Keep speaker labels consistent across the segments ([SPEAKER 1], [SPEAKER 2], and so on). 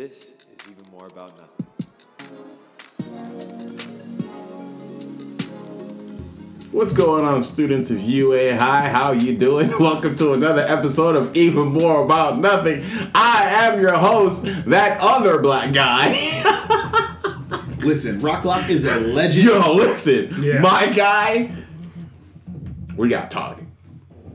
[SPEAKER 1] this is even more about nothing.
[SPEAKER 2] What's going on, students of UA High, How you doing? Welcome to another episode of Even More About Nothing. I am your host, that other black guy.
[SPEAKER 3] Listen, Rock Lock is a legend.
[SPEAKER 2] Yo, listen,
[SPEAKER 3] Yeah.
[SPEAKER 2] my guy. We got talking.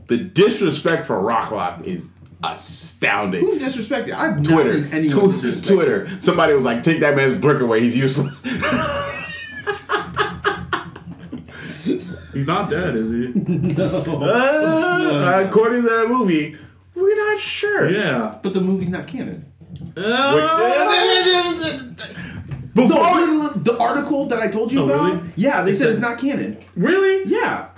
[SPEAKER 2] The disrespect for Rock Lock is astounding.
[SPEAKER 3] Who's disrespected? I've
[SPEAKER 2] Twitter,
[SPEAKER 3] not seen anyone
[SPEAKER 2] Tw-
[SPEAKER 3] disrespect.
[SPEAKER 2] Twitter. Somebody was like, "Take that man's brick away. He's useless."
[SPEAKER 4] He's not dead, is he?
[SPEAKER 2] Uh, according to that movie, we're not sure.
[SPEAKER 4] yeah.
[SPEAKER 3] But the movie's not canon.
[SPEAKER 2] Before
[SPEAKER 3] The, the article that I told you
[SPEAKER 4] Oh,
[SPEAKER 3] about,
[SPEAKER 4] really?
[SPEAKER 3] yeah, they said
[SPEAKER 4] said-
[SPEAKER 3] it's not canon.
[SPEAKER 4] Really?
[SPEAKER 3] Yeah.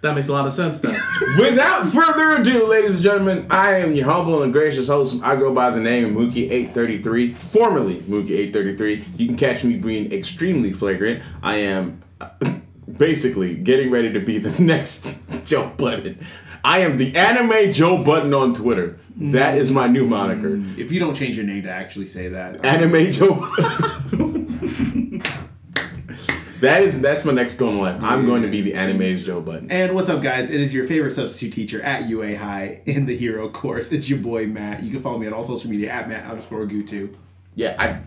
[SPEAKER 4] That makes a lot of sense then.
[SPEAKER 2] Without further ado, ladies and gentlemen, I am your humble and gracious host. I go by the name of Mookie833, formerly Mookie833. You can catch me being extremely flagrant. I am uh, basically getting ready to be the next Joe Budden. I am the anime Joe Budden on Twitter. That is my new moniker.
[SPEAKER 3] If you don't change your name to actually say that,
[SPEAKER 2] Anime Joe. That is that's my next goal in life. I'm going to be the anime's Joe Budden.
[SPEAKER 3] And what's up, guys? It is your favorite substitute teacher at UA High in the Hero course. It's your boy Matt. You can follow me on all social media at Matt underscore Gutu.
[SPEAKER 2] Yeah, I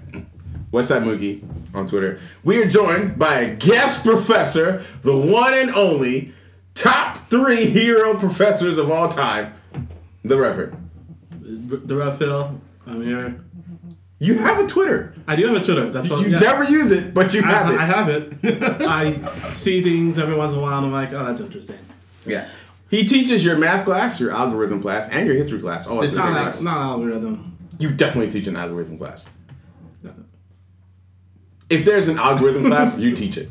[SPEAKER 2] Westside Mookie on Twitter. We are joined by a guest professor, the one and only top three hero professors of all time, the Reverend.
[SPEAKER 4] the Red Phil, I'm here.
[SPEAKER 2] You have a Twitter.
[SPEAKER 4] I do have a Twitter. That's what
[SPEAKER 2] You
[SPEAKER 4] yeah.
[SPEAKER 2] never use it, but you
[SPEAKER 4] I,
[SPEAKER 2] have it.
[SPEAKER 4] I have it. I see things every once in a while and I'm like, oh, that's interesting.
[SPEAKER 2] yeah. He teaches your math class, your algorithm class, and your history class. all at the
[SPEAKER 4] Not,
[SPEAKER 2] time.
[SPEAKER 4] not, not algorithm.
[SPEAKER 2] You definitely teach an algorithm class. If there's an algorithm class, you teach it.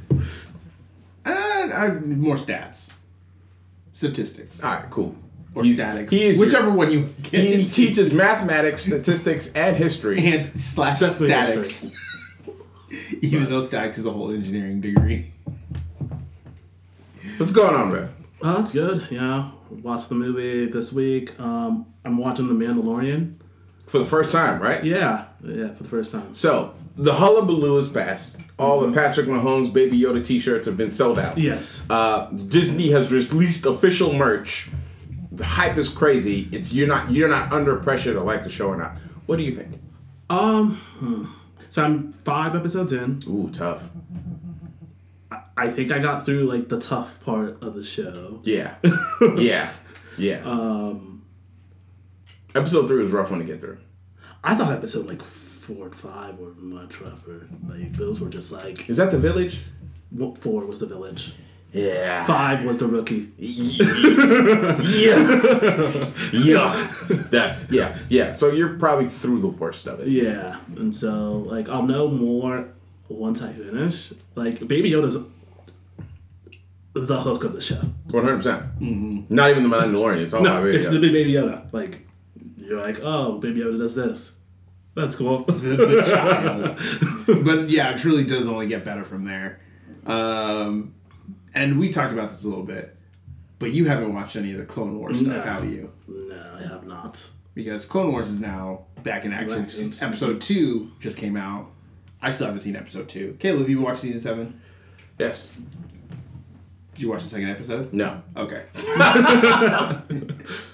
[SPEAKER 3] And I, more stats, statistics,
[SPEAKER 2] All right, cool.
[SPEAKER 3] Or
[SPEAKER 2] He's-
[SPEAKER 3] statics,
[SPEAKER 2] He is your-
[SPEAKER 3] whichever one you get
[SPEAKER 2] He
[SPEAKER 3] into.
[SPEAKER 2] teaches mathematics, statistics, and history.
[SPEAKER 3] and slash
[SPEAKER 4] Definitely
[SPEAKER 3] statics. Even though statics is a whole engineering degree.
[SPEAKER 2] What's going on, Rev?
[SPEAKER 4] Oh, that's good. Yeah. Watched the movie this week. Um, I'm watching The Mandalorian.
[SPEAKER 2] For the first time, right?
[SPEAKER 4] Yeah. Yeah, for the first time.
[SPEAKER 2] So, the hullabaloo is past. All the Patrick Mahomes Baby Yoda t shirts have been sold out.
[SPEAKER 4] Yes.
[SPEAKER 2] Uh, Disney has released official merch. The hype is crazy. It's you're not you're not under pressure to like the show or not. What do you think?
[SPEAKER 4] Um, hmm. so I'm five episodes in.
[SPEAKER 2] Ooh, tough.
[SPEAKER 4] I think I got through like the tough part of the show.
[SPEAKER 2] Yeah. yeah. Yeah.
[SPEAKER 4] Um,
[SPEAKER 2] Episode three was rough one to get through.
[SPEAKER 4] I thought episode like four and five were much rougher. Like those were just like
[SPEAKER 2] Is that the village?
[SPEAKER 4] what- four was the village,
[SPEAKER 2] Yeah.
[SPEAKER 4] five was the rookie.
[SPEAKER 2] yeah. yeah. That's yeah, yeah. So you're probably through the worst of it.
[SPEAKER 4] Yeah, and so like I'll know more once I finish. Like Baby Yoda's the hook of the show.
[SPEAKER 2] One hundred percent. Not even the Mandalorian. It's all
[SPEAKER 4] No,
[SPEAKER 2] about video.
[SPEAKER 4] it's the big Baby Yoda. Like you're like, oh, Baby Yoda does this. That's cool.
[SPEAKER 3] the child. but yeah, it truly does only get better from there. Um, and we talked about this a little bit, but you haven't watched any of the Clone Wars stuff, have you?
[SPEAKER 4] no, I have not.
[SPEAKER 3] Because Clone Wars is now back in action.
[SPEAKER 4] Back in-
[SPEAKER 3] Episode two just came out. I still haven't seen episode two. Caleb, have you watched season seven?
[SPEAKER 2] yes.
[SPEAKER 3] Did you watch the second episode?
[SPEAKER 2] No.
[SPEAKER 3] Okay.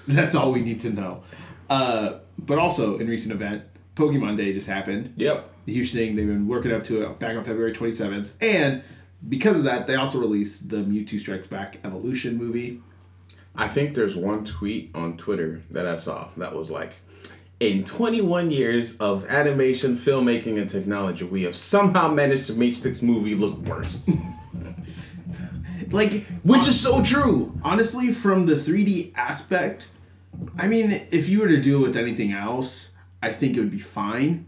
[SPEAKER 3] That's all we need to know. Uh, but also, in recent event, Pokemon Day just happened.
[SPEAKER 2] Yep.
[SPEAKER 3] the huge thing they've been working up to it back on February 27th. And because of that, they also released the Mewtwo Strikes Back Evolution movie.
[SPEAKER 2] I think there's one tweet on Twitter that I saw that was like, in 21 years of animation, filmmaking, and technology, we have somehow managed to make this movie look worse.
[SPEAKER 3] Like,
[SPEAKER 2] Which is so true.
[SPEAKER 3] honestly, from the 3D aspect, I mean, if you were to do it with anything else, I think it would be fine.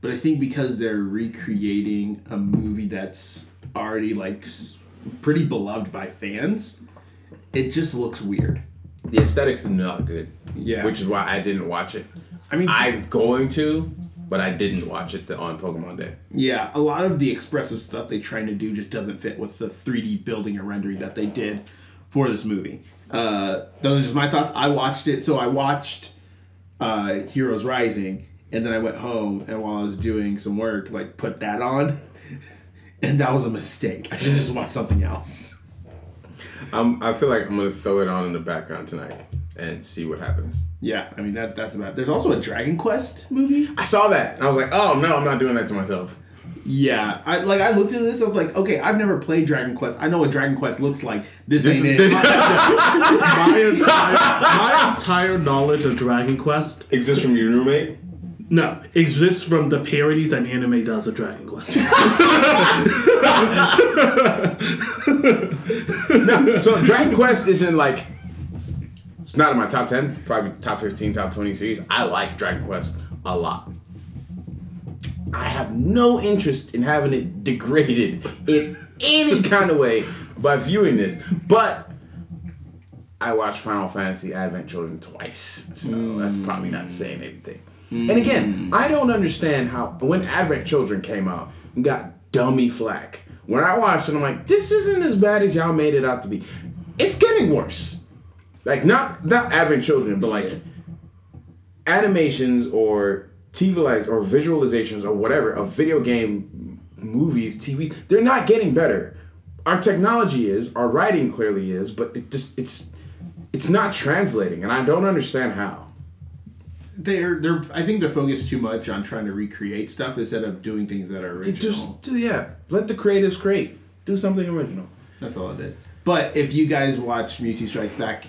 [SPEAKER 3] But I think because they're recreating a movie that's already like pretty beloved by fans, it just looks weird.
[SPEAKER 2] The aesthetics are not good.
[SPEAKER 3] Yeah.
[SPEAKER 2] Which is why I didn't watch it.
[SPEAKER 3] I mean,
[SPEAKER 2] I'm going to, but I didn't watch it on Pokemon Day.
[SPEAKER 3] Yeah, a lot of the expressive stuff they're trying to do just doesn't fit with the 3D building and rendering that they did for this movie. Uh, those are just my thoughts. I watched it, so I watched uh, Heroes Rising, and then I went home and while I was doing some work, like put that on, and that was a mistake. I should just watch something else.
[SPEAKER 2] I'm, I feel like I'm gonna throw it on in the background tonight and see what happens.
[SPEAKER 3] Yeah, I mean that that's about. There's also a Dragon Quest movie.
[SPEAKER 2] I saw that I was like, oh no, I'm not doing that to myself.
[SPEAKER 3] Yeah, I like I looked at this. I was like, okay, I've never played Dragon Quest. I know what Dragon Quest looks like. This,
[SPEAKER 2] This,
[SPEAKER 3] ain't
[SPEAKER 2] this
[SPEAKER 3] it.
[SPEAKER 4] my entire my entire knowledge of Dragon Quest
[SPEAKER 2] exists from your roommate.
[SPEAKER 4] No exists from the parodies that the anime does of Dragon Quest.
[SPEAKER 2] So Dragon Quest isn't like it's not in my top ten, probably top fifteen, top twenty series. I like Dragon Quest a lot. I have no interest in having it degraded in any kind of way by viewing this, but I watched Final Fantasy Advent Children twice, so that's probably not saying anything. And mm. again, I don't understand how when Advent Children came out, we got dummy flack. When I watched it, I'm like, this isn't as bad as y'all made it out to be. It's getting worse. Like not not Advent Children, but like animations or TV lights or visualizations or whatever of video game movies, TV, they're not getting better. Our technology is, our writing clearly is, but it just it's it's not translating, and I don't understand how.
[SPEAKER 3] They're they're. I think they're focused too much on trying to recreate stuff instead of doing things that are original.
[SPEAKER 2] Just do- yeah, let the creatives create. Do something original.
[SPEAKER 3] That's all it is. But if you guys watched Mewtwo Strikes Back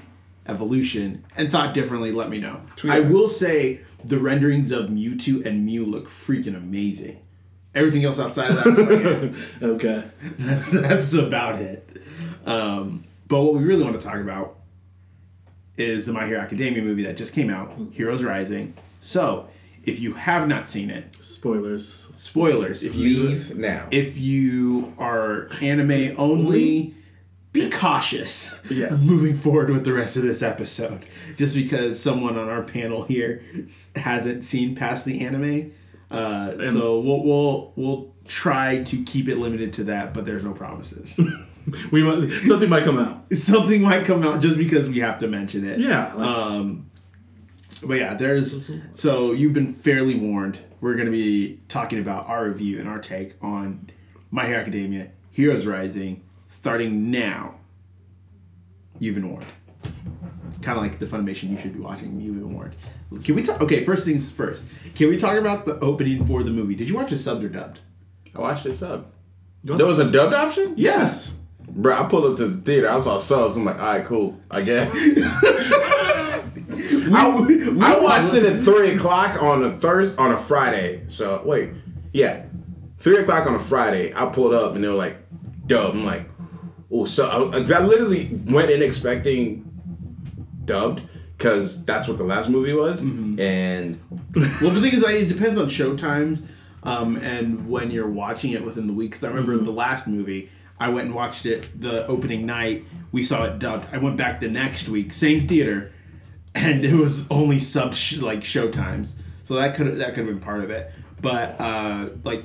[SPEAKER 3] Evolution and thought differently, let me know. I will say the renderings of Mewtwo and Mew look freaking amazing. Everything else outside of that, like, eh,
[SPEAKER 4] okay.
[SPEAKER 3] that's that's about it. Um, but what we really want to talk about is the My Hero Academia movie that just came out, Heroes Rising. So, if you have not seen it,
[SPEAKER 4] Spoilers.
[SPEAKER 3] spoilers. If you
[SPEAKER 2] Leave now.
[SPEAKER 3] if you are anime only, be cautious.
[SPEAKER 4] Yes.
[SPEAKER 3] Moving forward with the rest of this episode, just because someone on our panel here hasn't seen past the anime, uh, so we'll we'll we'll try to keep it limited to that, but there's no promises.
[SPEAKER 4] We might, something might come out.
[SPEAKER 3] Something might come out just because we have to mention it.
[SPEAKER 4] Yeah. Like,
[SPEAKER 3] Um, but yeah, there's so you've been fairly warned. We're gonna be talking about our review and our take on My Hero Academia, Heroes Rising, starting now. You've been warned. Kind of like the Funimation you should be watching. You've been warned. Can we talk? Okay, first things first. Can we talk about the opening for the movie? Did you watch it subbed or dubbed?
[SPEAKER 2] I watched this up. There was a dubbed option?
[SPEAKER 3] Yes.
[SPEAKER 2] Bro, I pulled up to the theater. I saw subs. I'm like, all right, cool. I guess. I, I watched it at three o'clock on a Thursday on a Friday. So wait, yeah, three o'clock on a Friday. I pulled up and they were like, dub. I'm like, oh, so I, I literally went in expecting dubbed because that's what the last movie was, and
[SPEAKER 3] Well, the thing is, like, it depends on show times um, and when you're watching it within the week. Because I remember the last movie, I went and watched it the opening night. We saw it dubbed. I went back the next week, same theater, and it was only sub sh- like show times. So that could that could have been part of it. But uh, like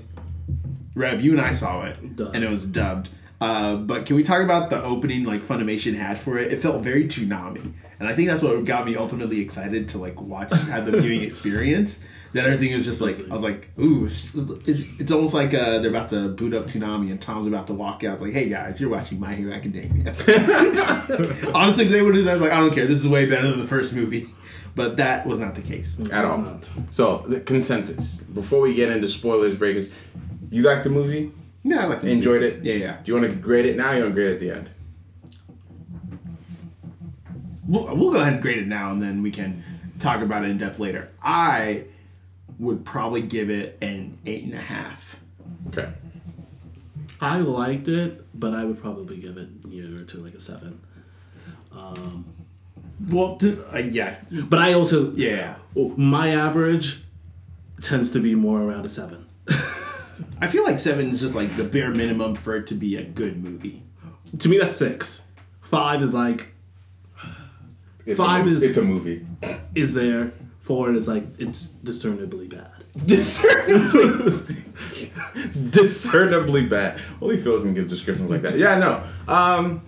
[SPEAKER 3] Rev, you and I saw it,
[SPEAKER 4] Dubbed.
[SPEAKER 3] and it was dubbed. Uh, but can we talk about the opening like Funimation had for it? It felt very Toonami, and I think that's what got me ultimately excited to like watch have the viewing experience. That everything was just like I was like, ooh, it's, it's almost like uh, they're about to boot up Toonami, and Tom's about to walk out. It's like, hey guys, you're watching My Hero Academia. Honestly, if they would have done, I was like, I don't care. This is way better than the first movie, but that was not the case.
[SPEAKER 2] at all.
[SPEAKER 4] not.
[SPEAKER 2] So the consensus before we get into spoilers, breakers. You like the movie?
[SPEAKER 3] Yeah, I like the
[SPEAKER 2] Enjoyed it?
[SPEAKER 3] Yeah, yeah.
[SPEAKER 2] Do you want to grade it now? Or you want to grade it at the end?
[SPEAKER 3] We'll, we'll go ahead and grade it now, and then we can talk about it in depth later. I would probably give it an eight and a half.
[SPEAKER 2] Okay.
[SPEAKER 4] I liked it, but I would probably give it nearer to like a seven.
[SPEAKER 3] Um, Well, to, uh, yeah,
[SPEAKER 4] But I also
[SPEAKER 3] yeah.
[SPEAKER 4] my average tends to be more around a seven.
[SPEAKER 3] I feel like seven is just like the bare minimum for it to be a good movie.
[SPEAKER 4] To me, that's six. Five is like
[SPEAKER 2] It's
[SPEAKER 4] Five
[SPEAKER 2] a,
[SPEAKER 4] is-
[SPEAKER 2] It's a movie.
[SPEAKER 4] is there. Four is like it's discernibly bad.
[SPEAKER 2] Discernibly, discernibly bad. Only Phil can give descriptions like that. Yeah, no. Um,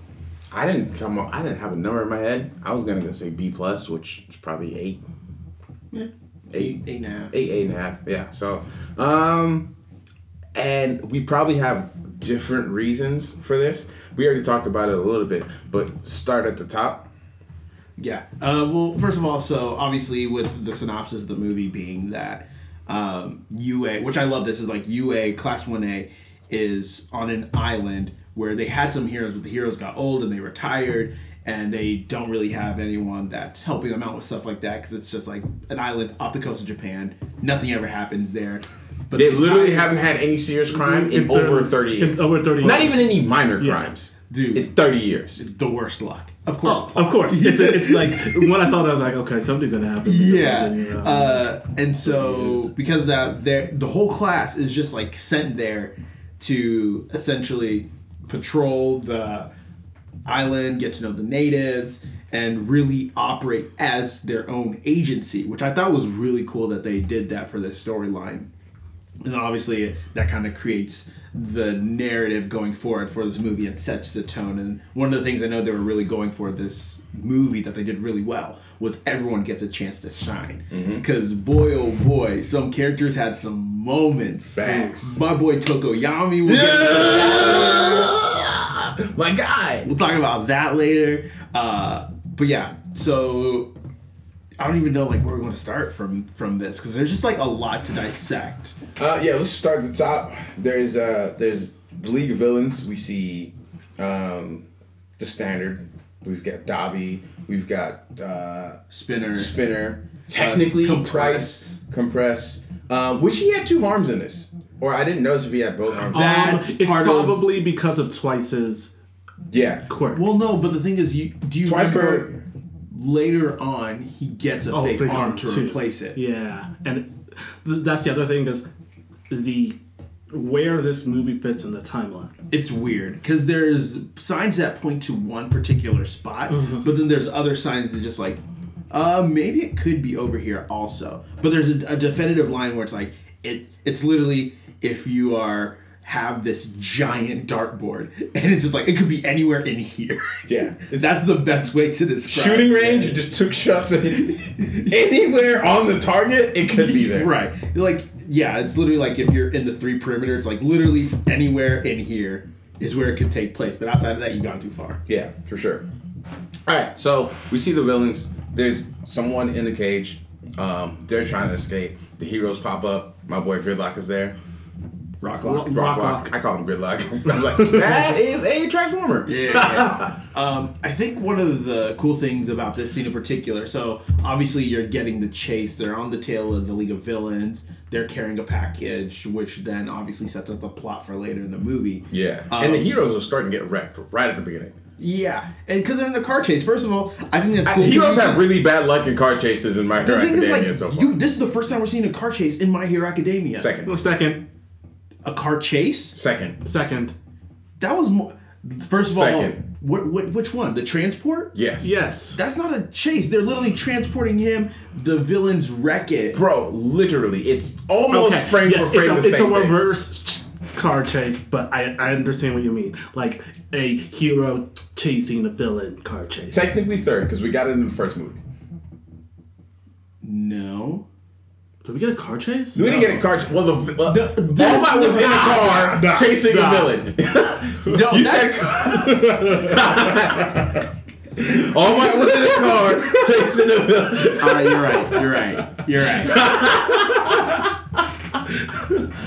[SPEAKER 2] I didn't come up. I didn't have a number in my head. I was gonna go say B plus, which is probably eight.
[SPEAKER 3] Yeah,
[SPEAKER 2] eight,
[SPEAKER 3] eight and a half.
[SPEAKER 2] eight, eight and a half. Yeah. So, um, and we probably have different reasons for this. We already talked about it a little bit, but start at the top.
[SPEAKER 3] Yeah. Uh, well, first of all, so obviously with the synopsis of the movie being that um, UA, which I love this, is like UA Class 1A is on an island where they had some heroes, but the heroes got old and they retired, and they don't really have anyone that's helping them out with stuff like that because it's just like an island off the coast of Japan. Nothing ever happens there. But
[SPEAKER 2] They
[SPEAKER 3] the
[SPEAKER 2] literally
[SPEAKER 3] entire-
[SPEAKER 2] haven't had any serious crime in,
[SPEAKER 4] In
[SPEAKER 2] over 30 years.
[SPEAKER 4] in over 30
[SPEAKER 2] Not even any minor
[SPEAKER 4] Yeah.
[SPEAKER 2] crimes.
[SPEAKER 3] Dude.
[SPEAKER 2] In 30 years.
[SPEAKER 3] the worst luck. Of course.
[SPEAKER 4] Of course, it's it's like when I saw that, I was like, okay, something's gonna happen.
[SPEAKER 3] Yeah.
[SPEAKER 4] you know,
[SPEAKER 3] Uh, and so because of that the whole class is just like sent there to essentially patrol the island, get to know the natives, and really operate as their own agency, which I thought was really cool that they did that for this storyline. And obviously, that kind of creates the narrative going forward for this movie and sets the tone. And one of the things I know they were really going for this movie that they did really well was everyone gets a chance to shine. Because boy, oh boy, some characters had some moments.
[SPEAKER 2] Facts.
[SPEAKER 3] My boy Tokoyami was.
[SPEAKER 2] My guy.
[SPEAKER 3] We'll talk about that later. Uh, but yeah, so I don't even know like where we want to start from from this because there's just like a lot to dissect.
[SPEAKER 2] Uh, yeah, let's start at the top. There's uh, there's the League of Villains. We see um, the standard. We've got Dabi. We've got uh,
[SPEAKER 3] Spinner.
[SPEAKER 2] Spinner. Technically,
[SPEAKER 3] Compress.
[SPEAKER 2] twice compress. Um, which he had two arms in this, or I didn't notice if he had both arms.
[SPEAKER 4] um,
[SPEAKER 3] that's
[SPEAKER 4] it's
[SPEAKER 3] part of-
[SPEAKER 4] probably because of Twice's
[SPEAKER 2] yeah,
[SPEAKER 4] quirk.
[SPEAKER 3] Well, no, but the thing is, you do you
[SPEAKER 2] twice.
[SPEAKER 3] remember
[SPEAKER 2] Could,
[SPEAKER 3] later on he gets a
[SPEAKER 4] Oh,
[SPEAKER 3] fake arm to
[SPEAKER 4] too.
[SPEAKER 3] replace it.
[SPEAKER 4] Yeah, and th- that's the other thing is the where this movie fits in the timeline.
[SPEAKER 3] It's weird because there's signs that point to one particular spot,
[SPEAKER 4] Mm-hmm.
[SPEAKER 3] but then there's other signs that just like, uh, maybe it could be over here also. But there's a, a definitive line where it's like it. It's literally if you are have this giant dartboard and it's just like it could be anywhere in here.
[SPEAKER 2] Yeah.
[SPEAKER 3] that's the best way to describe
[SPEAKER 2] shooting range. You just took shots at anywhere on the target. It could be there.
[SPEAKER 3] Right. Like, yeah, it's literally like if you're in the three perimeter, it's like literally anywhere in here is where it could take place. But outside of that, you've gone too far.
[SPEAKER 2] Yeah, for sure. All right, so we see the villains. There's someone in the cage. Um, they're trying to escape. The heroes pop up. My boy Gridlock is there.
[SPEAKER 3] Rocklock.
[SPEAKER 2] Rocklock.
[SPEAKER 4] Rocklock.
[SPEAKER 2] I call him Gridlock. I was like, that is a transformer.
[SPEAKER 3] Yeah. yeah. um, I think one of the cool things about this scene in particular, so obviously you're getting the chase. They're on the tail of the League of Villains. They're carrying a package, which then obviously sets up the plot for later in the movie.
[SPEAKER 2] Yeah,
[SPEAKER 3] Um,
[SPEAKER 2] and the heroes are starting to get wrecked right at the beginning.
[SPEAKER 3] Yeah, and because they're in the car chase. First of all, I think that's cool.
[SPEAKER 2] Heroes have really bad luck in car chases in My Hero
[SPEAKER 3] The thing is,
[SPEAKER 2] Academia
[SPEAKER 3] like,
[SPEAKER 2] so far.
[SPEAKER 3] you, this is the first time we're seeing a car chase in My Hero Academia.
[SPEAKER 2] second,
[SPEAKER 4] Second,
[SPEAKER 3] A car chase?
[SPEAKER 2] second,
[SPEAKER 4] second,
[SPEAKER 3] That was more. First of
[SPEAKER 2] Second.
[SPEAKER 3] all, what, what, which one? The transport?
[SPEAKER 2] yes,
[SPEAKER 4] yes.
[SPEAKER 3] That's not a chase. They're literally transporting him. The villains wreck it.
[SPEAKER 2] bro. Literally, it's almost
[SPEAKER 4] Okay,
[SPEAKER 2] frame
[SPEAKER 4] yes,
[SPEAKER 2] for frame
[SPEAKER 4] it's
[SPEAKER 2] the
[SPEAKER 4] a, it's a
[SPEAKER 2] thing.
[SPEAKER 4] reverse ch- car chase, but I, I understand what you mean. Like a hero chasing a villain car chase.
[SPEAKER 2] Technically third because we got it in the first movie.
[SPEAKER 3] No.
[SPEAKER 4] Did we get a car chase?
[SPEAKER 2] We didn't get a car. chase. well, the vi- uh,
[SPEAKER 3] there's-
[SPEAKER 2] All Might was in a car
[SPEAKER 4] Nah,
[SPEAKER 2] chasing
[SPEAKER 4] nah.
[SPEAKER 2] a villain.
[SPEAKER 3] No,
[SPEAKER 2] You said All Might was in a car chasing a villain.
[SPEAKER 3] all right, you're right. You're right. You're right.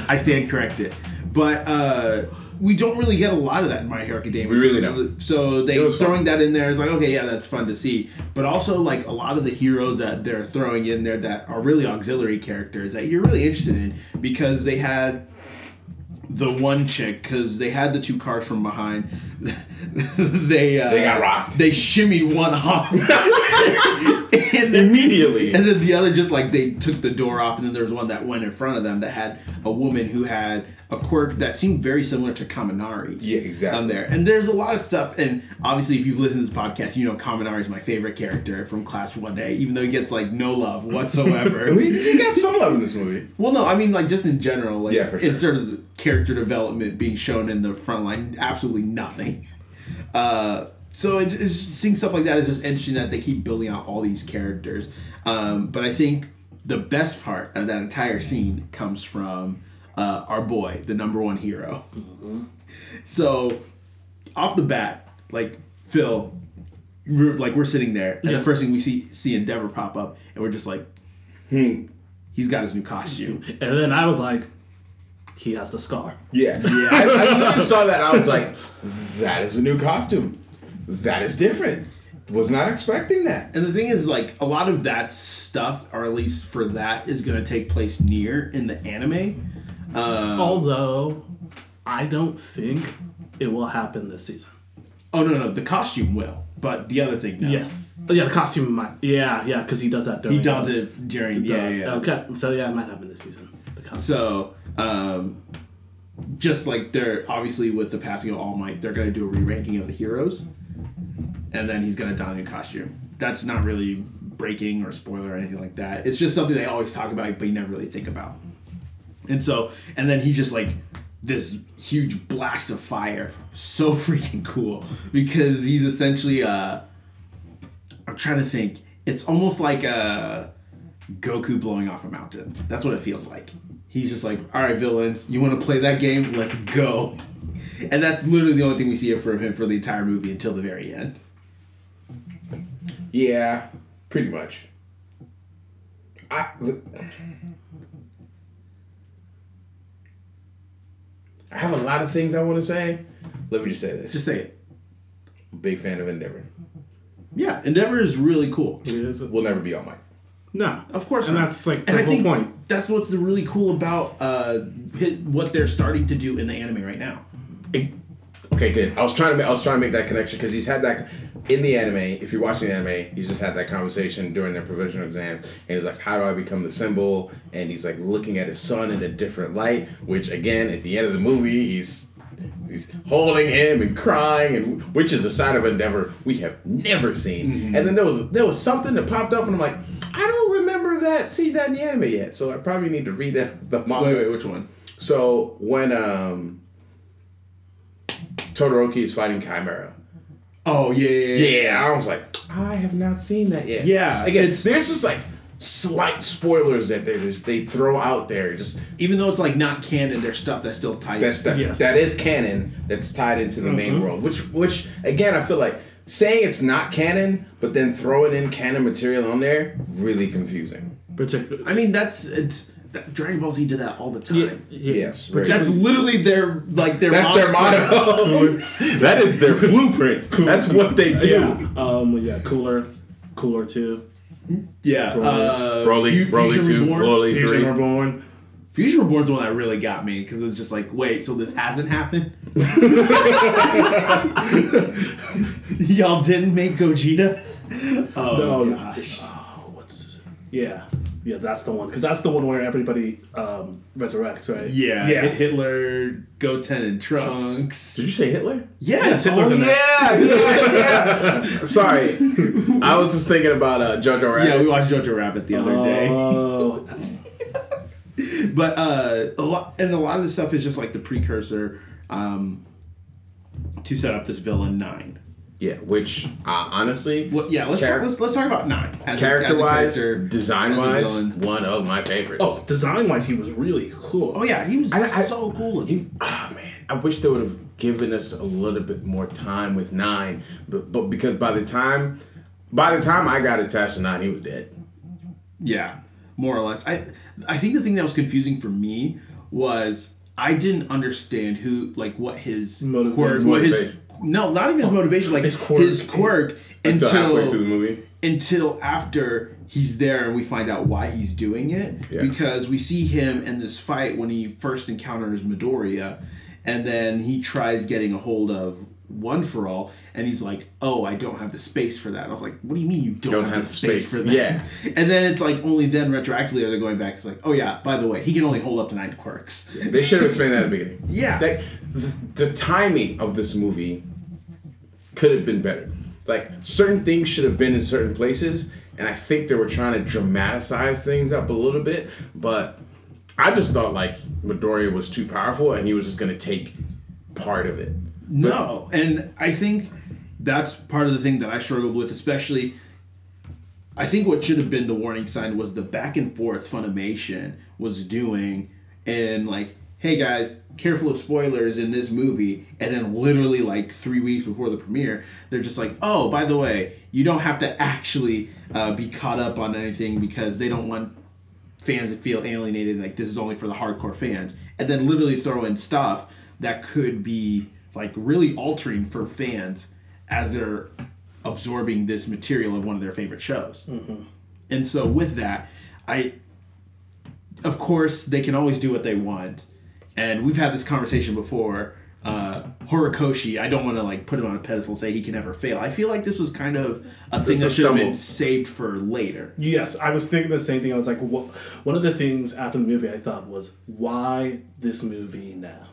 [SPEAKER 3] I stand corrected. But uh, we don't really get a lot of that in My Hero Academia.
[SPEAKER 2] We really
[SPEAKER 3] so,
[SPEAKER 2] don't.
[SPEAKER 3] So they
[SPEAKER 2] was fun.
[SPEAKER 3] throwing that in there is like, okay, yeah, that's fun to see. But also, like a lot of the heroes that they're throwing in there that are really auxiliary characters that you're really interested in because they had the one chick because they had the two cars from behind. they uh,
[SPEAKER 2] They got rocked.
[SPEAKER 3] They shimmied one off, and then
[SPEAKER 2] Immediately.
[SPEAKER 3] and then the other just like they took the door off, and then there was one that went in front of them that had a woman who had a quirk that seemed very similar to Kaminari.
[SPEAKER 2] Yeah, exactly.
[SPEAKER 3] On there, and there's a lot of stuff, and obviously, if you've listened to this podcast, you know Kaminari is my favorite character from Class One A, even though he gets like no love whatsoever.
[SPEAKER 2] he, got some love in this movie.
[SPEAKER 3] Well, no, I mean like just in general, like
[SPEAKER 2] Yeah, for sure.
[SPEAKER 3] in terms of character development being shown in the front line, absolutely nothing. Uh, so it's, it's just, seeing stuff like that is just interesting that they keep building out all these characters. Um, but I think the best part of that entire scene comes from uh, our boy, the number one hero. So, off the bat, like Phil, we're, like we're sitting there, and
[SPEAKER 4] Yeah.
[SPEAKER 3] the first thing we see see Endeavor pop up, and we're just like, hmm, he's got his new costume.
[SPEAKER 4] And then I was like, he has the scar.
[SPEAKER 2] Yeah. Yeah. I, I saw that. I was like, that is a new costume. That is different. Was not expecting that.
[SPEAKER 3] And the thing is, like, a lot of that stuff, or at least for that, is going to take place near in the anime. Uh,
[SPEAKER 4] Although, I don't think it will happen this season.
[SPEAKER 3] oh, no, no, the costume will. But the other thing, no.
[SPEAKER 4] Yes. But yeah, the costume might. Yeah, yeah, because he does that during.
[SPEAKER 3] He does it during,
[SPEAKER 4] the-
[SPEAKER 3] yeah, yeah, yeah.
[SPEAKER 4] Okay, so yeah, it might happen this season. The costume.
[SPEAKER 3] So, um, just like they're obviously with the passing of All Might, they're gonna do a re-ranking of the heroes, and then he's gonna don a new costume. That's not really breaking or spoiler or anything like that. It's just something they always talk about, but you never really think about. And so, and then he's just like this huge blast of fire, so freaking cool because he's essentially uh, I'm trying to think. It's almost like a Goku blowing off a mountain. That's what it feels like. He's just like, all right, villains, you want to play that game? Let's go. And that's literally the only thing we see from him for the entire movie until the very end.
[SPEAKER 2] Yeah, pretty much. I. I have a lot of things I want to say. Let me just say this.
[SPEAKER 3] Just say it.
[SPEAKER 2] Big fan of Endeavor.
[SPEAKER 3] Yeah, Endeavor is really cool.
[SPEAKER 4] It is-
[SPEAKER 2] Will never be All Might.
[SPEAKER 4] No,
[SPEAKER 3] Of course,
[SPEAKER 4] and
[SPEAKER 3] not.
[SPEAKER 4] that's like the
[SPEAKER 3] and I
[SPEAKER 4] whole
[SPEAKER 3] think
[SPEAKER 4] point.
[SPEAKER 3] that's what's really cool about uh, what they're starting to do in the anime right now.
[SPEAKER 2] It- okay, good. I was trying to make, I was trying to make that connection because he's had that in the anime. If you're watching the anime, he's just had that conversation during their provisional exams, and he's like, "How do I become the symbol?" And he's like looking at his son in a different light. Which again, at the end of the movie, he's he's holding him and crying, and which is a side of Endeavor we have never seen. And then there was there was something that popped up, and I'm like, I don't remember that. See that in the anime yet? So I probably need to read the, the manga.
[SPEAKER 3] Wait, wait, which one?
[SPEAKER 2] So when um Todoroki is fighting Chimera.
[SPEAKER 3] Oh yeah, yeah, yeah.
[SPEAKER 2] Yeah, I was like, I have not seen that yet.
[SPEAKER 3] Yeah,
[SPEAKER 2] Again,
[SPEAKER 3] it's-
[SPEAKER 2] there's just like slight spoilers that they just they throw out there. Just
[SPEAKER 3] Even though it's like not canon, there's stuff that still ties.
[SPEAKER 2] that's that's
[SPEAKER 4] Yes.
[SPEAKER 2] that is canon that's tied into the main world. Which which again I feel like saying it's not canon, but then throwing in canon material on there, really confusing.
[SPEAKER 4] Particularly,
[SPEAKER 3] I mean, that's it's that Dragon Ball Z did that all the time.
[SPEAKER 4] yeah, yeah.
[SPEAKER 2] Yes. very-
[SPEAKER 3] That's literally their like their
[SPEAKER 2] that's their motto. that is their blueprint. That's what they do.
[SPEAKER 4] Yeah, um, yeah, cooler, cooler two.
[SPEAKER 3] Yeah, uh,
[SPEAKER 2] Broly,
[SPEAKER 3] Fu-
[SPEAKER 2] Broly
[SPEAKER 3] Fusion
[SPEAKER 2] two,
[SPEAKER 3] Reborn.
[SPEAKER 2] Broly
[SPEAKER 4] Fusion
[SPEAKER 2] three.
[SPEAKER 4] Reborn.
[SPEAKER 3] Fusion Reborn's the one that really got me because it was just like, wait, so this hasn't happened? Y'all didn't make Gogeta? Oh
[SPEAKER 4] No,
[SPEAKER 3] gosh.
[SPEAKER 4] Oh, what's yeah, yeah, that's the one because that's the one where everybody um, resurrects, right?
[SPEAKER 3] Yeah,
[SPEAKER 4] Yes.
[SPEAKER 3] Hitler, Goten, and Trunks.
[SPEAKER 2] Did you say Hitler?
[SPEAKER 3] Yes,
[SPEAKER 4] Hitler's
[SPEAKER 2] Oh
[SPEAKER 4] in
[SPEAKER 2] yeah, yeah, yeah. Sorry, I was just thinking about uh, Jojo Rabbit.
[SPEAKER 3] yeah, we watched Jojo Rabbit the other day.
[SPEAKER 4] Oh,
[SPEAKER 3] but uh, a lot and a lot of the stuff is just like the precursor um, to set up this villain nine.
[SPEAKER 2] Yeah, which uh, honestly,
[SPEAKER 3] Well, yeah, let's,
[SPEAKER 2] Charac-
[SPEAKER 3] let's let's talk about nine. As a-
[SPEAKER 2] character
[SPEAKER 3] a
[SPEAKER 2] wise,
[SPEAKER 3] character,
[SPEAKER 2] design wise, one of my favorites.
[SPEAKER 4] oh, design wise, he was really cool.
[SPEAKER 3] Oh yeah, he was
[SPEAKER 2] I- I-
[SPEAKER 3] so cool.
[SPEAKER 2] He, oh man, I wish they would have given us a little bit more time with nine, but but because by the time, by the time I got attached to nine, he was dead.
[SPEAKER 3] Yeah, more or less. I I think the thing that was confusing for me was I didn't understand who like what his quirk, what his. No, not even his oh, motivation, like his
[SPEAKER 4] his
[SPEAKER 3] quirk,
[SPEAKER 4] quirk.
[SPEAKER 2] Until halfway through the
[SPEAKER 3] until
[SPEAKER 2] movie.
[SPEAKER 3] until after he's there and we find out why he's doing it
[SPEAKER 2] Yeah.
[SPEAKER 3] because we see him in this fight when he first encounters Midoriya and then he tries getting a hold of one for all and he's like oh i don't have the space for that i was like what do you mean you don't, have, the space,
[SPEAKER 2] space.
[SPEAKER 3] for that
[SPEAKER 2] Yeah.
[SPEAKER 3] and then it's like only then retroactively are they going back it's like oh yeah by the way he can only hold up to nine quirks
[SPEAKER 2] They should have explained that at the beginning.
[SPEAKER 3] Yeah.
[SPEAKER 2] That, the, the timing of this movie could have been better. Like certain things should have been in certain places, and I think they were trying to dramatize things up a little bit. But I just thought like Midoriya was too powerful, and he was just gonna take part of it.
[SPEAKER 3] No, and I think that's part of the thing that I struggled with, especially I think what should have been the warning sign was the back and forth Funimation was doing, and like, hey guys, careful of spoilers in this movie, and then literally like three weeks before the premiere, they're just like, oh, by the way, you don't have to actually uh, be caught up on anything because they don't want fans to feel alienated. Like this is only for the hardcore fans, and then literally throw in stuff that could be like really altering for fans as they're absorbing this material of one of their favorite shows. And so with that, I of course they can always do what they want. And we've had this conversation before. Uh, Horikoshi, I don't want to like put him on a pedestal, say he can never fail. I feel like this was kind of a thing
[SPEAKER 2] It's
[SPEAKER 3] that should have been saved for later.
[SPEAKER 4] Yes, I was thinking the same thing. I was like, wha- one of the things after the movie I thought was, why this movie now?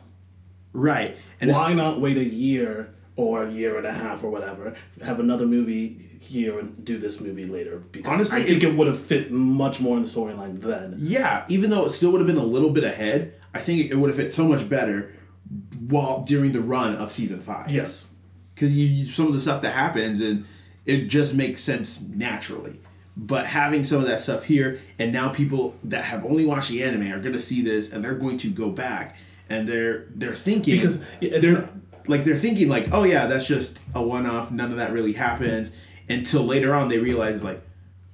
[SPEAKER 3] Right. And
[SPEAKER 4] Why not wait a year or a year and a half or whatever, have another movie here and do this movie later? Because
[SPEAKER 3] Honestly,
[SPEAKER 4] I think
[SPEAKER 3] if-
[SPEAKER 4] it would have fit much more in the storyline then.
[SPEAKER 3] Yeah, even though it still would have been a little bit ahead, I think it would have fit so much better while during the run of season five.
[SPEAKER 4] Yes.
[SPEAKER 3] because you, some of the stuff that happens and it just makes sense naturally. But having some of that stuff here, and now people that have only watched the anime are going to see this, and they're going to go back, and they're they're thinking
[SPEAKER 4] Because
[SPEAKER 3] they're
[SPEAKER 4] not-
[SPEAKER 3] like they're thinking like, oh yeah, that's just a one off. None of that really happens until later on they realize like,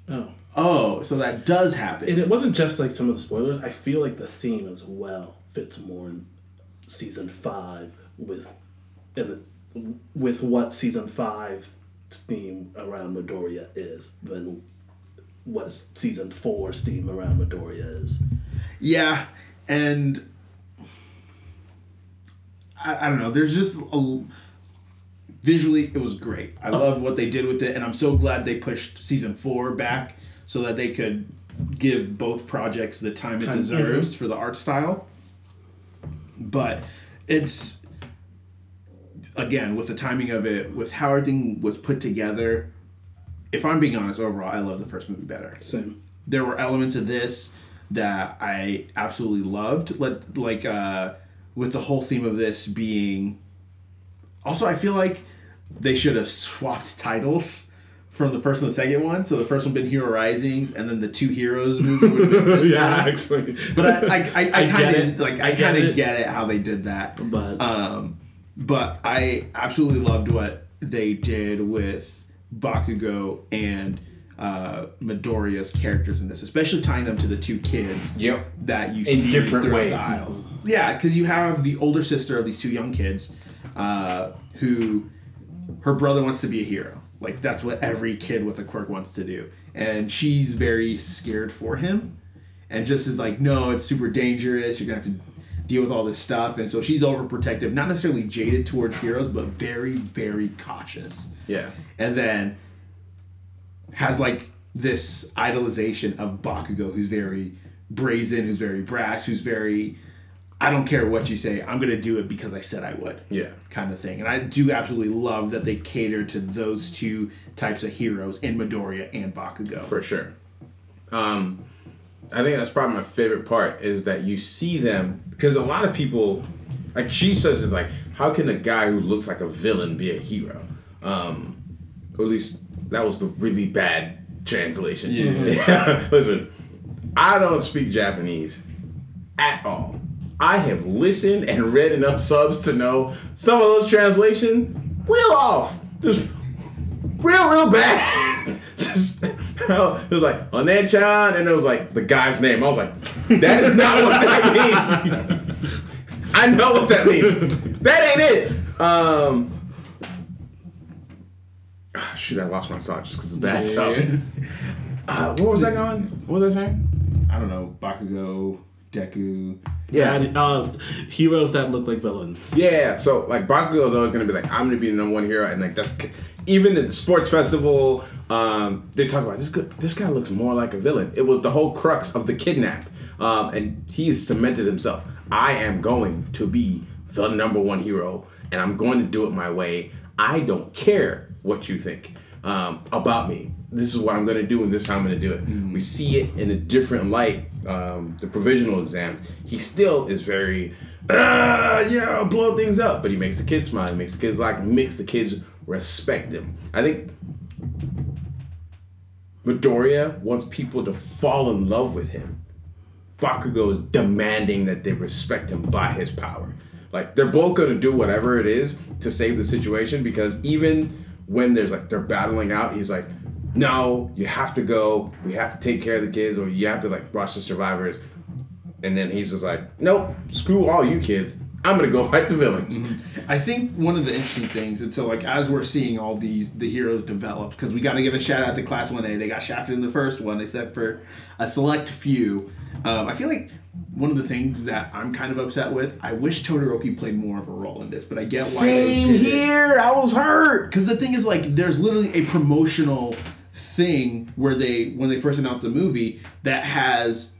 [SPEAKER 4] Oh.
[SPEAKER 3] Oh, so that does happen.
[SPEAKER 4] And it wasn't just like some of the spoilers. I feel like the theme as well fits more in season five with and with what season five theme around Midoriya is than what season four's theme around Midoriya is.
[SPEAKER 3] Yeah, and I, I don't know. There's just a visually it was great. I oh. love what they did with it, and I'm so glad they pushed season four back so that they could give both projects the time it
[SPEAKER 4] Time-
[SPEAKER 3] deserves for the art style. But it's again with the timing of it, with how everything was put together. If I'm being honest, overall, I love the first movie better
[SPEAKER 4] Same.
[SPEAKER 3] there were elements of this that I absolutely loved. Let like uh, with the whole theme of this being. Also, I feel like they should have swapped titles from the first and the second one. So the first one been Hero Risings, and then the Two Heroes movie would have been this one.
[SPEAKER 4] actually.
[SPEAKER 3] But I, I, I, I
[SPEAKER 4] I
[SPEAKER 3] kind of like I, kind of
[SPEAKER 4] it.
[SPEAKER 3] get it how they did that.
[SPEAKER 4] But
[SPEAKER 3] Um, but I absolutely loved what they did with Bakugo and uh, Midoriya's characters in this, especially tying them to the two kids.
[SPEAKER 2] Yep.
[SPEAKER 3] That you
[SPEAKER 2] In
[SPEAKER 3] see
[SPEAKER 2] different ways.
[SPEAKER 3] the aisles. Yeah, because you have the older sister of these two young kids, uh, who her brother wants to be a hero. Like that's what every kid with a quirk wants to do, and she's very scared for him, and just is like, no, it's super dangerous. You're gonna have to deal with all this stuff, and so she's overprotective, not necessarily jaded towards heroes, but very, very cautious.
[SPEAKER 2] Yeah.
[SPEAKER 3] And then has like this idolization of Bakugo, who's very brazen, who's very brass, who's very I don't care what you say, I'm gonna do it because I said I would.
[SPEAKER 2] Yeah.
[SPEAKER 3] Kind of thing. And I do absolutely love that they cater to those two types of heroes in Midoriya and Bakugo.
[SPEAKER 2] for sure. Um, I think that's probably my favorite part is that you see them because a lot of people, like she says, it like, how can a guy who looks like a villain be a hero? Um, or at least that was the really bad translation. Yeah. Listen, I don't speak Japanese at all. I have listened and read enough subs to know some of those translation real off, just real real bad. just it was like Onen-chan, and it was like the guy's name. I was like, that is not what that means. I know what that means. That ain't it. Um. Shoot, I lost my thought just because of bad stuff. Uh, what was I going? What was I saying?
[SPEAKER 3] I don't know, Bakugo, Deku.
[SPEAKER 4] And, uh, heroes that look like villains.
[SPEAKER 2] Yeah, so like Bakugo is always gonna be like, I'm gonna be the number one hero, and like that's even at the sports festival, um, they talk about this. Guy, this guy looks more like a villain. It was the whole crux of the kidnap, um, and he's cemented himself. I am going to be the number one hero, and I'm going to do it my way. I don't care what you think um, about me. This is what I'm going to do, and this is how I'm going to do it. We see it in a different light. Um, the provisional exams, he still is very, ah, yeah, blow things up, but he makes the kids smile. He makes the kids like, makes the kids respect him. I think Midoriya wants people to fall in love with him. Bakugo is demanding that they respect him by his power. Like they're both gonna do whatever it is to save the situation because even when there's like they're battling out, he's like, No, you have to go. We have to take care of the kids, or you have to like watch the survivors. And then he's just like, Nope, screw all you kids. I'm gonna go fight the villains.
[SPEAKER 3] I think one of the interesting things, and so like as we're seeing all these the heroes develop, because we got to give a shout out to Class One A. They got shafted in the first one, except for a select few. Um, I feel like one of the things that I'm kind of upset with. I wish Todoroki played more of a role in this, but I get why they
[SPEAKER 2] Same
[SPEAKER 3] did it.
[SPEAKER 2] here. I was hurt.
[SPEAKER 3] Because the thing is, like, there's literally a promotional thing where they, when they first announced the movie, that has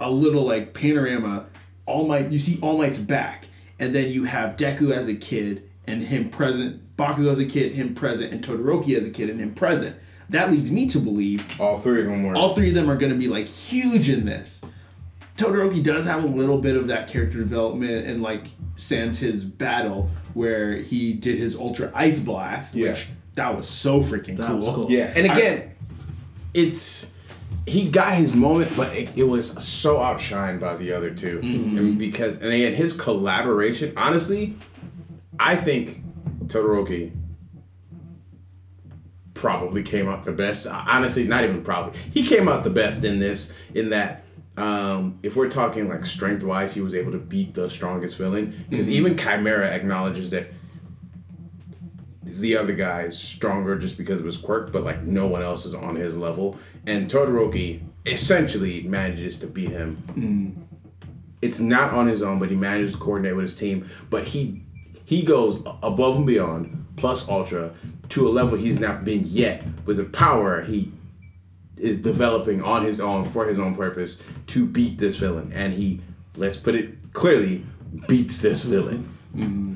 [SPEAKER 3] a little like panorama. All Might, you see All Might's back, and then you have Deku as a kid and him present, Bakugo as a kid, him present, and Todoroki as a kid and him present. That leads me to believe
[SPEAKER 2] All three of them were.
[SPEAKER 3] all three of them are going to be like huge in this. Todoroki does have a little bit of that character development and like sans his battle where he did his ultra ice blast,
[SPEAKER 2] Yeah.
[SPEAKER 3] which that was so freaking
[SPEAKER 4] That
[SPEAKER 3] cool.
[SPEAKER 4] was cool.
[SPEAKER 2] Yeah, and again, it's he got his moment, but it, it was so outshined by the other 2 mm-hmm. and because and again his collaboration. Honestly, I think Todoroki probably came out the best. Uh, honestly, not even probably. He came out the best in this. In that, um, if we're talking like strength wise, he was able to beat the strongest villain. Because mm-hmm. even Chimera acknowledges that the other guy is stronger just because of his quirk, but like no one else is on his level. And Todoroki essentially manages to beat him. Mm. It's not on his own, but he manages to coordinate with his team. But he he goes above and beyond, plus ultra, to a level he's not been yet. With the power he is developing on his own for his own purpose to beat this villain. And he, let's put it clearly, beats this villain. Mm.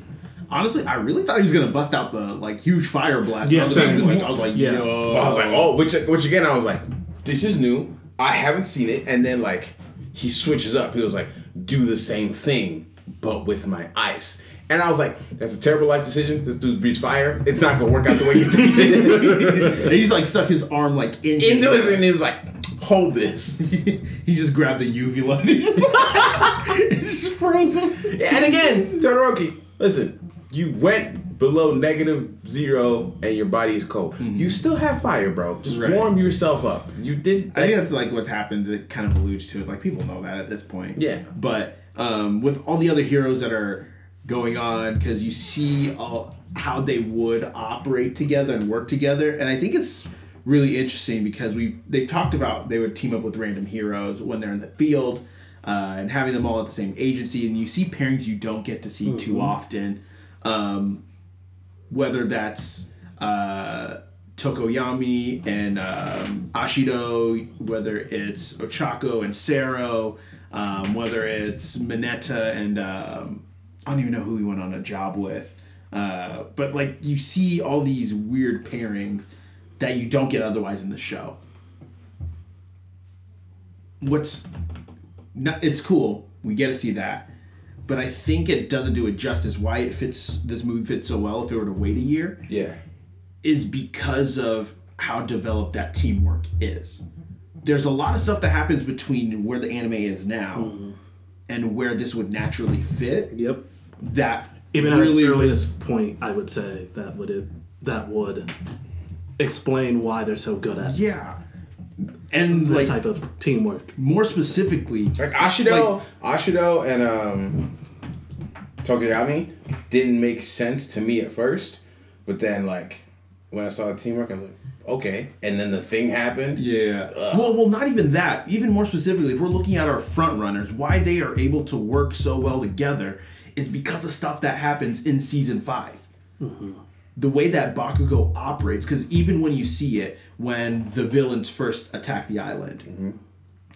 [SPEAKER 3] Honestly, I really thought he was gonna bust out the like huge fire blast.
[SPEAKER 4] Yeah,
[SPEAKER 3] I was
[SPEAKER 4] same.
[SPEAKER 3] like, I was like,
[SPEAKER 4] Yeah.
[SPEAKER 3] yo.
[SPEAKER 2] I was like, oh, which which again, I was like, this is new. I haven't seen it. And then like he switches up. He was like, do the same thing, but with my ice. And I was like, that's a terrible life decision. This dude's breathes fire. It's not gonna work out the way you think it is.
[SPEAKER 3] And he just like stuck his arm like into,
[SPEAKER 2] Into it, and he was like, hold this.
[SPEAKER 3] he just grabbed the uvula and he just, he just froze him.
[SPEAKER 2] And again, Todoroki, listen, you went below negative zero and your body is cold. You still have fire, bro. Just
[SPEAKER 3] Right.
[SPEAKER 2] warm yourself up. You did.
[SPEAKER 3] I think that's like what happens. It kind of alludes to it. Like people know that at this point.
[SPEAKER 2] Yeah.
[SPEAKER 3] But um, with all the other heroes that are going on, because you see all, how they would operate together and work together, and I think it's really interesting because we they've talked about they would team up with random heroes when they're in the field. Uh, and having them all at the same agency, and you see pairings you don't get to see too often. Um, whether that's uh, Tokoyami and um, Ashido, whether it's Ochako and Sero, um, whether it's Mineta and um, I don't even know who he went on a job with. Uh, but like you see all these weird pairings that you don't get otherwise in the show. What's not, it's cool. We get to see that. But I think it doesn't do it justice why it fits this movie fits so well if it were to wait a year
[SPEAKER 2] Yeah.
[SPEAKER 3] is because of how developed that teamwork is. There's a lot of stuff that happens between where the anime is now and where this would naturally fit
[SPEAKER 4] Yep.
[SPEAKER 3] that
[SPEAKER 4] Even at
[SPEAKER 3] really
[SPEAKER 4] its earliest point, I would say that would it that would explain why they're so good at
[SPEAKER 3] yeah. And
[SPEAKER 4] this
[SPEAKER 3] like
[SPEAKER 4] type of teamwork.
[SPEAKER 3] more specifically,
[SPEAKER 2] Like Ashido, Ashido and um, Tokoyami didn't make sense to me at first, but then like when I saw the teamwork, I was like, okay. And then the thing happened.
[SPEAKER 3] Yeah. Well, well, not even that. Even more specifically, if we're looking at our front runners, why they are able to work so well together is because of stuff that happens in season 5 The way that Bakugo operates, because even when you see it, when the villains first attack the island,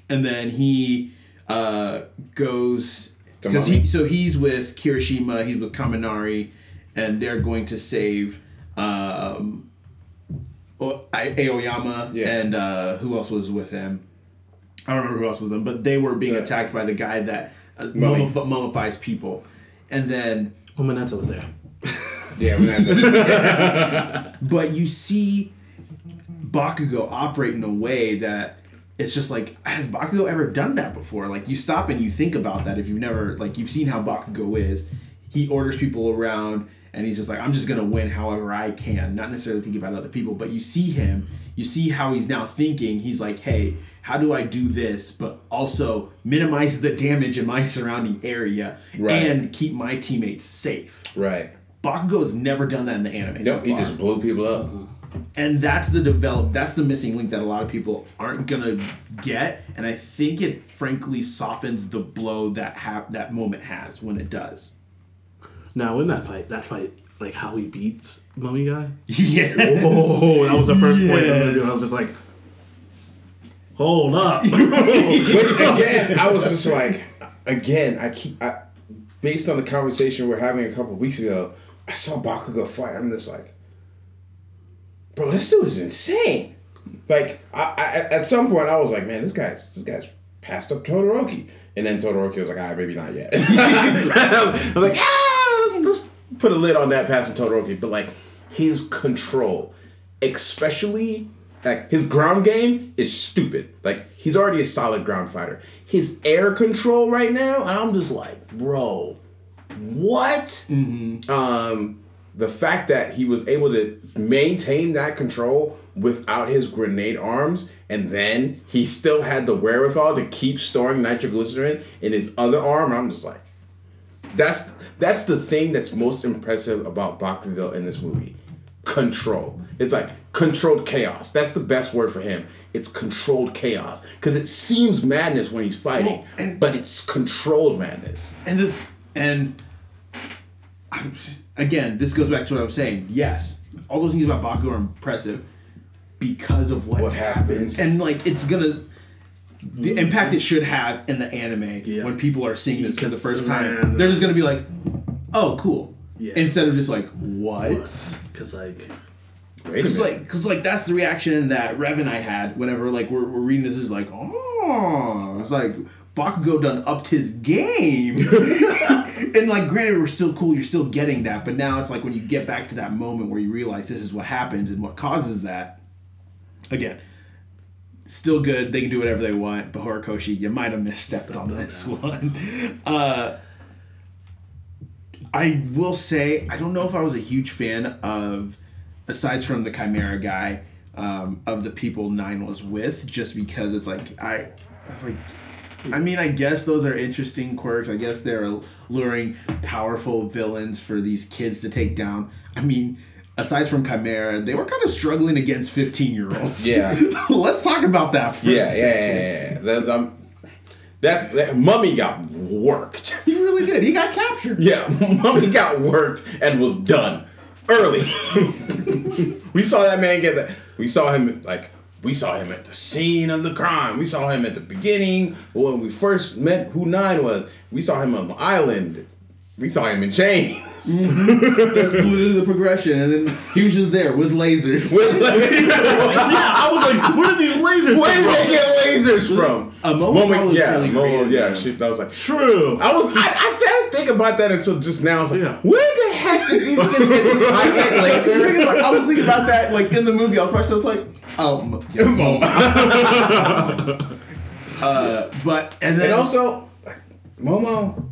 [SPEAKER 3] and then he uh, goes because he so he's with Kirishima, he's with Kaminari, and they're going to save um, O- I- Aoyama
[SPEAKER 2] Yeah.
[SPEAKER 3] and uh, who else was with him? I don't remember who else was with them, but they were being
[SPEAKER 2] The-
[SPEAKER 3] attacked by the guy that uh, mummif- mummifies people, and then
[SPEAKER 4] Well, Mineta was there.
[SPEAKER 2] Yeah, when that-
[SPEAKER 3] but you see Bakugo operate in a way that it's just like has Bakugo ever done that before? Like you stop and you think about that if you've never like you've seen how Bakugo is. He orders people around and he's just like I'm just gonna win however I can, not necessarily thinking about other people. But you see him, you see how he's now thinking. He's like, hey, how do I do this, but also minimize the damage in my surrounding area
[SPEAKER 2] Right.
[SPEAKER 3] and keep my teammates safe.
[SPEAKER 2] Right.
[SPEAKER 3] Bakugo has never done that in the anime. so
[SPEAKER 2] Nope, he just blew people up. Mm-hmm.
[SPEAKER 3] And that's the develop that's the missing link that a lot of people aren't gonna get and i think it frankly softens the blow that hap- that moment has when it does
[SPEAKER 4] Now in that fight, that fight, like how he beats Mummy Guy.
[SPEAKER 3] yeah
[SPEAKER 4] Oh, that was the first point of the movie.
[SPEAKER 3] Yes.
[SPEAKER 4] I was just like, hold up.
[SPEAKER 2] Which again, I was just like, again, I keep, I, based on the conversation we are having a couple weeks ago, I saw Bakugo fight. I'm just like, bro, this dude is insane. Like, I, I at some point, I was like, man, this guy's this guy's passed up Todoroki, and then Todoroki was like, all right, maybe not yet. I was like, ah, let's, let's put a lid on that passing Todoroki, but like his control, especially like his ground game is stupid. Like he's already a solid ground fighter. His air control right now, and I'm just like, bro, what? Um, the fact that he was able to maintain that control without his grenade arms, and then he still had the wherewithal to keep storing nitroglycerin in his other arm, I'm just like, that's that's the thing that's most impressive about Bakugo in this movie. Control. It's like controlled chaos. That's the best word for him. It's controlled chaos because it seems madness when he's fighting,
[SPEAKER 3] Well, and-
[SPEAKER 2] but it's controlled madness.
[SPEAKER 3] and the and I'm just, again this goes back to what i'm saying yes all those things about baku are impressive because of what,
[SPEAKER 2] What
[SPEAKER 3] happens
[SPEAKER 2] happens.
[SPEAKER 3] and like it's gonna the impact it should have in the anime
[SPEAKER 4] Yeah.
[SPEAKER 3] when people are seeing this for the first time they're just gonna be like oh cool
[SPEAKER 4] Yeah.
[SPEAKER 3] instead of just like what
[SPEAKER 4] Because like,
[SPEAKER 2] Wait
[SPEAKER 3] Cause like, cause like that's the reaction that Rev and I had whenever like we're, we're reading this. Is like, oh, it's like Bakugo done upped his game, and like, granted, we're still cool. You're still getting that, but now it's like when you get back to that moment where you realize this is what happens and what causes that. Again, still good. They can do whatever they want. But Horikoshi, you might have misstepped on this one. Uh, I will say I don't know if I was a huge fan of, aside from the Chimera guy, um, of the people Nine was with, just because it's like I, it's like, I mean I guess those are interesting quirks. I guess they're luring powerful villains for these kids to take down. I mean. Aside from Chimera, they were kind of struggling against fifteen-year-olds.
[SPEAKER 2] Yeah.
[SPEAKER 3] let's talk about that for
[SPEAKER 2] Yeah,
[SPEAKER 3] a
[SPEAKER 2] yeah,
[SPEAKER 3] second.
[SPEAKER 2] yeah, yeah. yeah. That- um, that's that, Mummy got worked.
[SPEAKER 3] He really did. He got captured.
[SPEAKER 2] Yeah, Mummy got worked and was done early. we saw that man get that. We saw him like we saw him at the scene of the crime. We saw him at the beginning when we first met who Nine was. We saw him on the island. We saw him in chains.
[SPEAKER 3] Literally the progression, and then he was just there with lasers.
[SPEAKER 2] With like,
[SPEAKER 4] I was like, where did these lasers
[SPEAKER 2] where did they get lasers from?
[SPEAKER 3] Uh, Momo probably
[SPEAKER 2] yeah,
[SPEAKER 3] really created
[SPEAKER 2] yeah. She, that was like
[SPEAKER 4] True.
[SPEAKER 2] I was I, I didn't think about that until just now. I was like,
[SPEAKER 4] Yeah.
[SPEAKER 2] where the heck did these kids get these high tech lasers?
[SPEAKER 3] I was thinking about that, like in the movie. I was I was like, oh, yeah, Momo. uh, but and then
[SPEAKER 2] And also, like, Momo,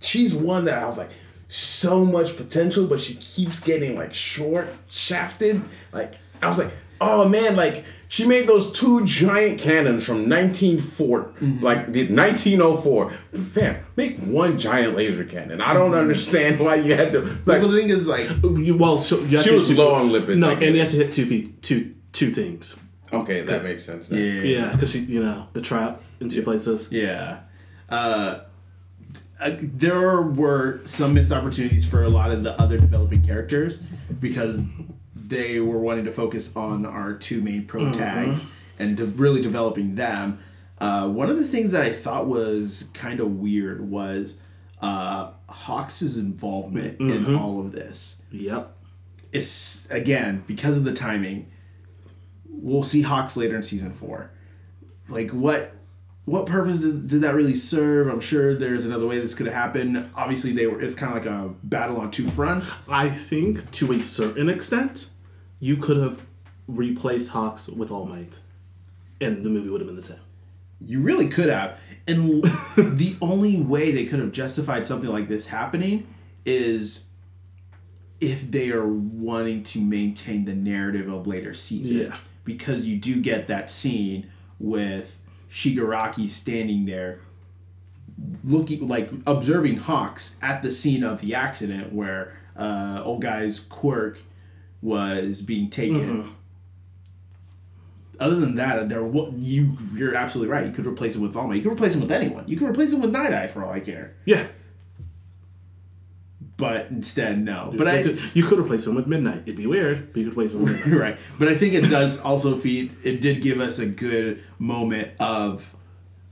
[SPEAKER 2] she's one that I was like, so much potential, but she keeps getting like short shafted. Like, I was like, oh man, like she made those two giant cannons from 1904, like the 1904. Fam, make one giant laser cannon. I don't understand why you had to like.
[SPEAKER 3] well, the thing is, like,
[SPEAKER 4] You, well, so you
[SPEAKER 2] She was
[SPEAKER 4] two-
[SPEAKER 2] low on lipids,
[SPEAKER 4] No, and you had to hit two two two things.
[SPEAKER 2] Okay, that makes sense. Then.
[SPEAKER 4] Yeah, because you know the trap in two places.
[SPEAKER 3] Yeah. Uh, there were some missed opportunities for a lot of the other developing characters because they were wanting to focus on our two main pro tags and de- really developing them. Uh, one of the things that I thought was kind of weird was uh, Hawks' involvement in all of this
[SPEAKER 4] Yep.
[SPEAKER 3] it's again because of the timing. We'll see Hawks later in season four. Like what what purpose did, did that really serve? I'm sure there's another way this could have happened. Obviously, they were. It's kind of like a battle on two fronts.
[SPEAKER 4] I think to a certain extent, you could have replaced Hawks with All Might, and the movie would have been the same.
[SPEAKER 3] You really could have. And the only way they could have justified something like this happening is if they are wanting to maintain the narrative of later seasons.
[SPEAKER 4] Yeah.
[SPEAKER 3] Because you do get that scene with Shigaraki standing there looking like observing Hawks at the scene of the accident where uh, old guy's quirk was being taken. Mm-hmm. Other than that, there wa- you you're absolutely right. You could replace him with All Might. You could replace him with anyone. You could replace him with Night Eye for all I care.
[SPEAKER 4] Yeah,
[SPEAKER 3] But instead, no. But I
[SPEAKER 4] you could replace him with Midnight. It'd be weird, but you could replace him with Midnight.
[SPEAKER 3] You're right. But I think it does also feed. It did give us a good moment of.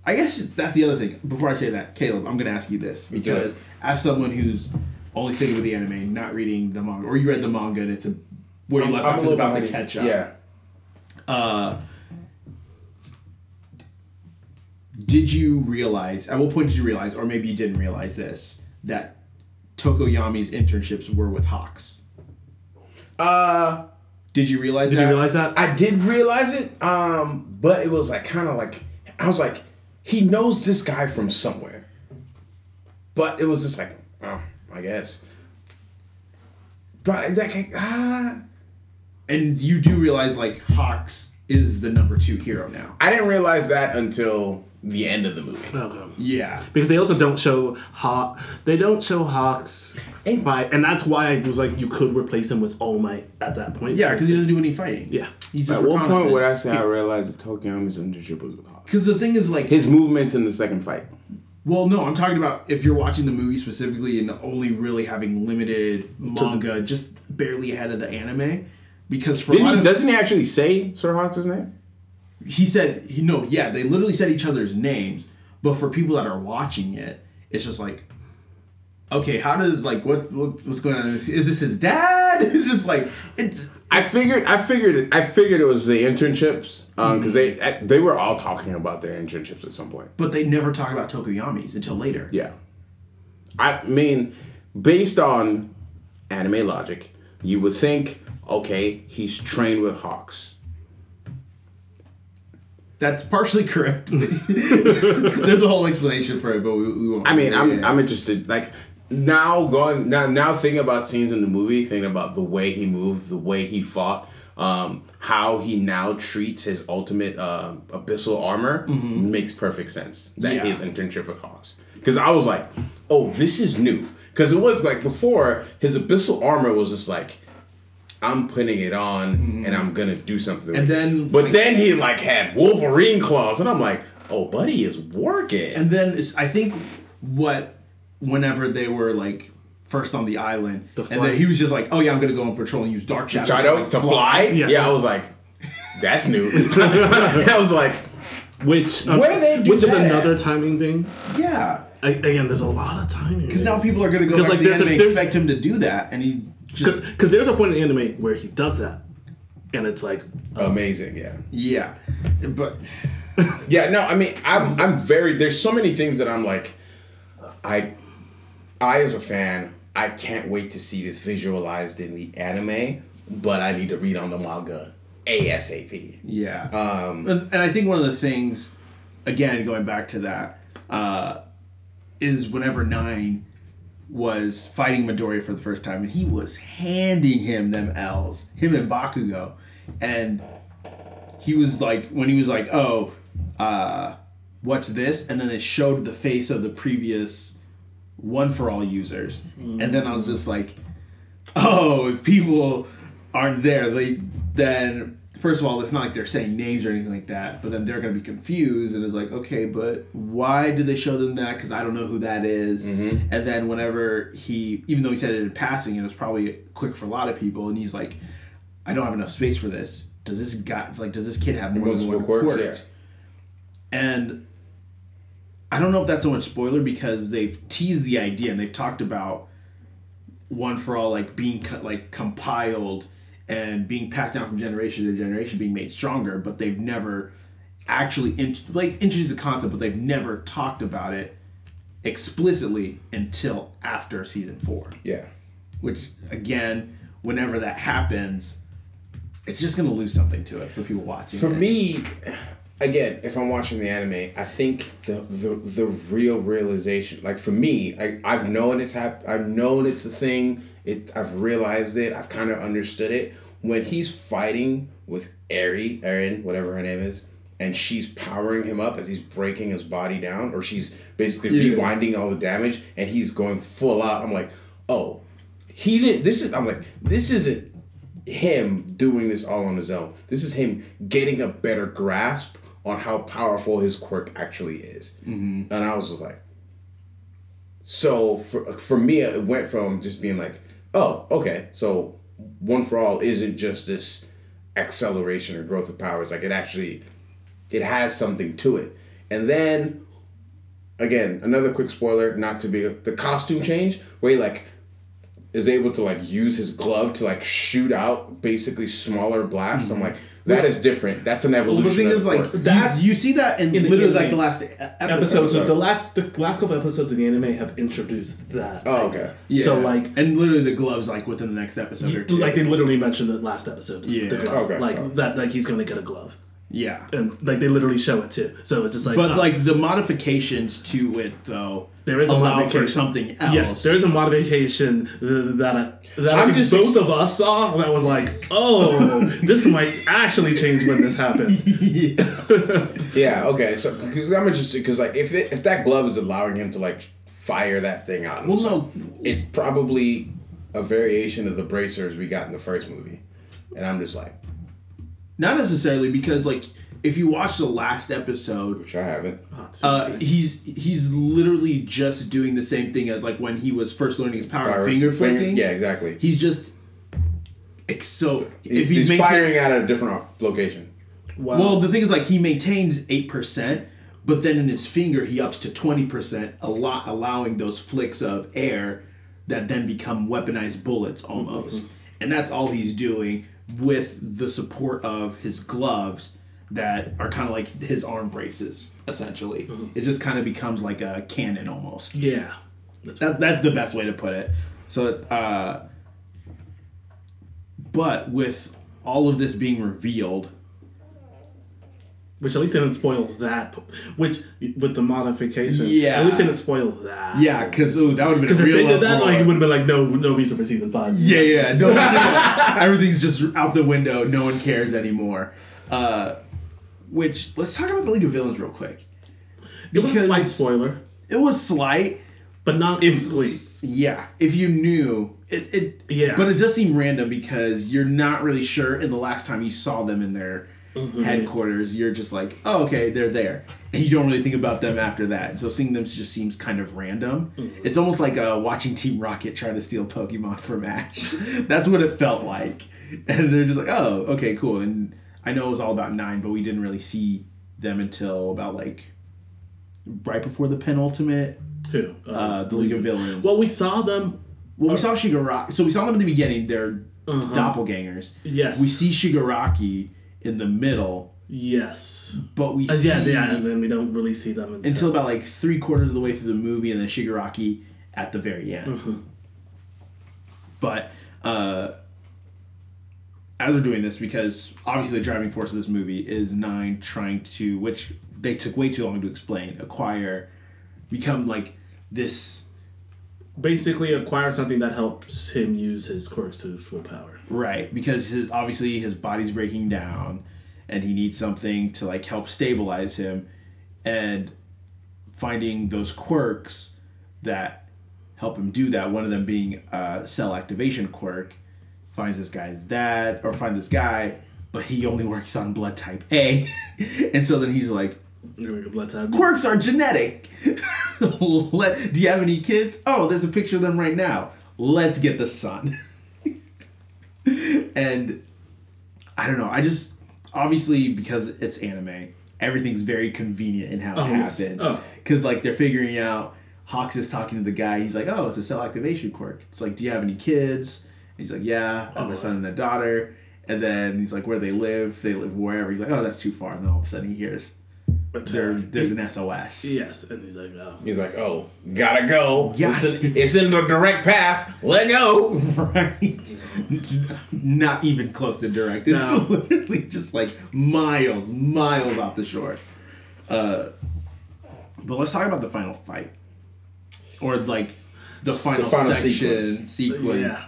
[SPEAKER 3] I guess that's the other thing. Before I say that, Caleb, I'm going to ask you this because as someone who's only sticking with the anime, not reading the manga, or you read the manga and it's a where you left off is about to catch up.
[SPEAKER 2] Yeah.
[SPEAKER 3] Uh, did you realize? At what point did you realize, or maybe you didn't realize this, that Tokoyami's internships were with Hawks?
[SPEAKER 2] Uh,
[SPEAKER 3] Did you realize
[SPEAKER 4] Did
[SPEAKER 3] that?
[SPEAKER 4] you realize that?
[SPEAKER 2] I did realize it, um, but it was like kind of like I was like, he knows this guy from somewhere, but it was just like, oh, I guess. But that guy, ah,
[SPEAKER 3] And you do realize like Hawks is the number two hero now.
[SPEAKER 2] I didn't realize that until the end of the movie.
[SPEAKER 4] Oh, okay.
[SPEAKER 3] Yeah.
[SPEAKER 4] Because they also don't show Hawk. They don't show Hawks
[SPEAKER 2] And-
[SPEAKER 4] fight, and that's why I was like, you could replace him with All Might at that point.
[SPEAKER 3] Yeah, because he doesn't do any fighting.
[SPEAKER 4] Yeah.
[SPEAKER 3] Just
[SPEAKER 2] At what point would I
[SPEAKER 3] reconnaissance.
[SPEAKER 2] say I realized that Tokoyami's internship was with Hawk?
[SPEAKER 3] Because the thing is, like,
[SPEAKER 2] His movements in the second fight.
[SPEAKER 3] well, no, I'm talking about if you're watching the movie specifically and only really having limited manga, just barely ahead of the anime. Because for
[SPEAKER 2] he, doesn't he actually say Sir Hawk's name?
[SPEAKER 3] he said, he, no, yeah, they literally said each other's names. But for people that are watching it, it's just like, okay, how does like what, what what's going on? Is this his dad? It's just like it's
[SPEAKER 2] I figured, I figured, I figured it was the internships um, because they mm-hmm. they were all talking about their internships at some point.
[SPEAKER 3] but they never talk about Tokoyami's until later.
[SPEAKER 2] Yeah, I mean, based on anime logic, you would think, okay, he's trained with hawks.
[SPEAKER 3] That's partially correct. There's a whole explanation for it, but we, we won't.
[SPEAKER 2] I mean, I'm
[SPEAKER 3] yeah.
[SPEAKER 2] I'm interested. Like now going now now thinking about scenes in the movie, thinking about the way he moved, the way he fought, um, how he now treats his ultimate uh, abyssal armor makes perfect sense. That
[SPEAKER 3] Yeah.
[SPEAKER 2] his internship with Hawks, because I was like, oh, this is new. Because it was like before his abyssal armor was just like. I'm putting it on and I'm gonna do something.
[SPEAKER 3] And then,
[SPEAKER 2] but
[SPEAKER 3] like-
[SPEAKER 2] then he like had Wolverine claws, and I'm like, oh, buddy is working.
[SPEAKER 3] And then it's, I think what whenever they were like first on the island, and then he was just like, "Oh yeah, I'm gonna go on patrol and use dark shadow
[SPEAKER 2] Shadow
[SPEAKER 3] like,
[SPEAKER 2] to fly?
[SPEAKER 4] Yes.
[SPEAKER 2] Yeah, I was like, that's new. I was like,
[SPEAKER 4] Which uh,
[SPEAKER 2] Where they do
[SPEAKER 4] which is another
[SPEAKER 2] at?
[SPEAKER 4] timing thing.
[SPEAKER 3] Yeah,
[SPEAKER 4] I, again, there's a lot of timing.
[SPEAKER 3] because now people are gonna go back
[SPEAKER 4] like,
[SPEAKER 3] to the
[SPEAKER 4] there's a-
[SPEAKER 3] anime and
[SPEAKER 4] there's-
[SPEAKER 3] expect him to do that, and he just
[SPEAKER 4] because there's a point in the anime where he does that, and it's like
[SPEAKER 2] amazing, yeah.
[SPEAKER 3] yeah, but
[SPEAKER 2] Yeah, no, I mean, I'm, I'm very, there's so many things that I'm like, I, I as a fan, I can't wait to see this visualized in the anime, but I need to read on the manga ASAP.
[SPEAKER 3] Yeah.
[SPEAKER 2] Um,
[SPEAKER 3] and, and I think one of the things, again, going back to that, uh, is whenever Nine was fighting Midoriya for the first time, and he was handing him them L's, him and Bakugo, and he was like, when he was like, oh, uh, what's this? And then it showed the face of the previous One for All users, and then I was just like, oh, if people aren't there, they then first of all, it's not like they're saying names or anything like that, but then they're gonna be confused, and it's like, okay, but why did they show them that? Because I don't know who that is. Mm-hmm. And then whenever he, even though he said it in passing, it was probably quick for a lot of people, and he's like, I don't have enough space for this. Does this guy like does this kid have more than one
[SPEAKER 2] quirks,
[SPEAKER 3] quirk?
[SPEAKER 2] yeah.
[SPEAKER 3] And I don't know if that's so much spoiler because they've teased the idea and they've talked about one for all like being co- like compiled and being passed down from generation to generation, being made stronger, but they've never actually in, like introduced the concept, but they've never talked about it explicitly until after season four
[SPEAKER 2] yeah.
[SPEAKER 3] which again whenever that happens it's just gonna lose something to it for people watching.
[SPEAKER 2] For
[SPEAKER 3] it.
[SPEAKER 2] me, again, if I'm watching the anime, I think the the, the real realization, like for me, I I've known it's hap- I've known it's a thing. It I've realized it. I've kind of understood it when he's fighting with Eri, Erin, whatever her name is, and she's powering him up as he's breaking his body down, or she's basically
[SPEAKER 3] Yeah.
[SPEAKER 2] rewinding all the damage, and he's going full out. I'm like, oh, he didn't. This is. I'm like, this isn't him doing this all on his own. This is him getting a better grasp on how powerful his quirk actually is. Mm-hmm. And I was just like, so for for me, it went from just being like, oh, okay, so one for all isn't just this acceleration or growth of powers. Like it actually, it has something to it. And then, again, another quick spoiler, not to be the costume change where he like is able to like use his glove to like shoot out basically smaller blasts. I'm mm-hmm. like, that is different. That's an
[SPEAKER 3] Well,
[SPEAKER 2] evolution.
[SPEAKER 3] the thing
[SPEAKER 2] of
[SPEAKER 3] is, like,
[SPEAKER 4] that
[SPEAKER 3] you, you see that in,
[SPEAKER 4] in the
[SPEAKER 3] literally like the last episode.
[SPEAKER 4] episodes.
[SPEAKER 2] episode.
[SPEAKER 4] The last the last couple episodes of the anime have introduced that.
[SPEAKER 2] Oh, okay.
[SPEAKER 3] Yeah.
[SPEAKER 4] So like
[SPEAKER 3] and literally the gloves like within the next episode or two.
[SPEAKER 4] like they literally mentioned the last episode.
[SPEAKER 3] Yeah.
[SPEAKER 4] The glove.
[SPEAKER 2] Okay.
[SPEAKER 4] Like that like he's gonna get a glove.
[SPEAKER 3] Yeah.
[SPEAKER 4] And like they literally show it too. So it's just like
[SPEAKER 3] But
[SPEAKER 4] uh,
[SPEAKER 3] like the modifications to it though,
[SPEAKER 4] There is a
[SPEAKER 3] allow
[SPEAKER 4] modification.
[SPEAKER 3] for something else.
[SPEAKER 4] Yes, there is a modification that I, that I
[SPEAKER 2] I'm
[SPEAKER 4] think
[SPEAKER 2] just
[SPEAKER 4] both
[SPEAKER 2] ex-
[SPEAKER 4] of us saw that was like, oh, this might actually change when this happened.
[SPEAKER 2] Yeah. yeah. Okay. So because I'm interested because like if it if that glove is allowing him to like fire that thing out,
[SPEAKER 3] Well, no,
[SPEAKER 2] it's probably a variation of the bracers we got in the first movie, and I'm just like,
[SPEAKER 3] not necessarily because like if you watch the last episode,
[SPEAKER 2] which I haven't.
[SPEAKER 3] uh, he's he's literally just doing the same thing as like when he was first learning his power,
[SPEAKER 2] Virus-
[SPEAKER 3] finger flicking.
[SPEAKER 2] Yeah, exactly.
[SPEAKER 3] He's just so
[SPEAKER 2] He's,
[SPEAKER 3] if he's,
[SPEAKER 2] he's firing out at a different location.
[SPEAKER 4] Wow.
[SPEAKER 3] Well, the thing is, like, he maintains eight percent, but then in his finger he ups to twenty percent, a lot allowing those flicks of air that then become weaponized bullets almost, and that's all he's doing with the support of his gloves that are kind of like his arm braces. Essentially, it just kind of becomes like a cannon almost.
[SPEAKER 4] yeah.
[SPEAKER 3] That, that's the best way to put it. So, uh, but with all of this being revealed,
[SPEAKER 4] Which at least they didn't spoil that. Which with the modification,
[SPEAKER 3] Yeah.
[SPEAKER 4] At least they didn't spoil that.
[SPEAKER 3] Yeah, because that would have been
[SPEAKER 4] Because if they did that,
[SPEAKER 3] uproar.
[SPEAKER 4] like it would have been like no no reason for season five.
[SPEAKER 3] yeah, yeah, no, yeah. everything's just out the window. No one cares anymore. Uh, which let's talk about the League of Villains real quick.
[SPEAKER 4] It was a slight spoiler,
[SPEAKER 3] It was slight.
[SPEAKER 4] but not
[SPEAKER 3] If
[SPEAKER 4] complete.
[SPEAKER 3] yeah, if you knew it, it
[SPEAKER 4] Yeah.
[SPEAKER 3] But it does seem random because you're not really sure. In the last time you saw them in their
[SPEAKER 4] Mm-hmm.
[SPEAKER 3] headquarters, you're just like, oh, okay, they're there, and you don't really think about them after that. So seeing them just seems kind of random.
[SPEAKER 4] Mm-hmm.
[SPEAKER 3] It's almost like uh, watching Team Rocket try to steal Pokemon from Ash. That's what it felt like, and they're just like, oh, okay, cool. And I know it was all about nine, but we didn't really see them until about like right before the penultimate,
[SPEAKER 4] Who?
[SPEAKER 3] uh, the League of Villains.
[SPEAKER 4] well, we saw them.
[SPEAKER 3] Well, we saw Shigaraki. So we saw them in the beginning. They're doppelgangers.
[SPEAKER 4] Yes.
[SPEAKER 3] We see Shigaraki in the middle,
[SPEAKER 4] Yes.
[SPEAKER 3] but we
[SPEAKER 4] Uh,
[SPEAKER 3] see
[SPEAKER 4] yeah, yeah, and then we don't really see them until,
[SPEAKER 3] until about like three quarters of the way through the movie, and then Shigaraki at the very end.
[SPEAKER 4] Mm-hmm.
[SPEAKER 3] But uh, as we're doing this, because obviously the driving force of this movie is Nine trying to, which they took way too long to explain, acquire, become like this
[SPEAKER 4] basically acquire something that helps him use his quirks to his full power.
[SPEAKER 3] Right, because his obviously his body's breaking down, and he needs something to like help stabilize him, and finding those quirks that help him do that. One of them being a cell activation quirk. Finds this guy's dad, or find this guy, but he only works on blood type A, and so then he's like,
[SPEAKER 4] Blood type.
[SPEAKER 3] quirks are genetic. Let, do you have any kids? Oh, there's a picture of them right now. Let's get the son. and I don't know. I just obviously because it's anime, everything's very convenient in how it
[SPEAKER 4] Oh, yes.
[SPEAKER 3] happens.
[SPEAKER 4] Oh.
[SPEAKER 3] Because like they're figuring out. Hawks is talking to the guy. He's like, "Oh, it's a cell activation quirk." It's like, "Do you have any kids?" And he's like, "Yeah, I have
[SPEAKER 4] Oh.
[SPEAKER 3] a son and a daughter." And then he's like, "Where do they live? They live wherever." He's like, "Oh, that's too far." And then all of a sudden he hears, there there's an SOS.
[SPEAKER 4] Yes, and he's like, oh.
[SPEAKER 2] He's like, oh, gotta go.
[SPEAKER 3] Yeah.
[SPEAKER 2] It's, in, it's in the direct path. Let go.
[SPEAKER 3] Right. Not even close to direct. It's
[SPEAKER 4] No.
[SPEAKER 3] literally just like miles, miles off the shore. Uh, but let's talk about the final fight, or like the final,
[SPEAKER 2] final
[SPEAKER 3] section
[SPEAKER 2] sequence.
[SPEAKER 3] sequence,
[SPEAKER 4] Yeah.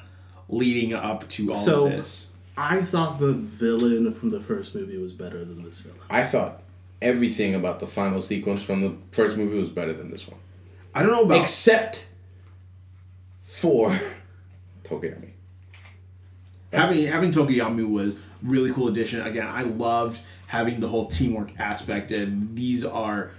[SPEAKER 3] leading up to all
[SPEAKER 4] So-
[SPEAKER 3] of this.
[SPEAKER 4] I thought the villain from the first movie was better than this villain.
[SPEAKER 2] I thought everything about the final sequence from the first movie was better than this one.
[SPEAKER 3] I don't know about
[SPEAKER 2] Except for Tokoyami.
[SPEAKER 3] having having Tokoyami was really cool addition. Again, I loved having the whole teamwork aspect, and these are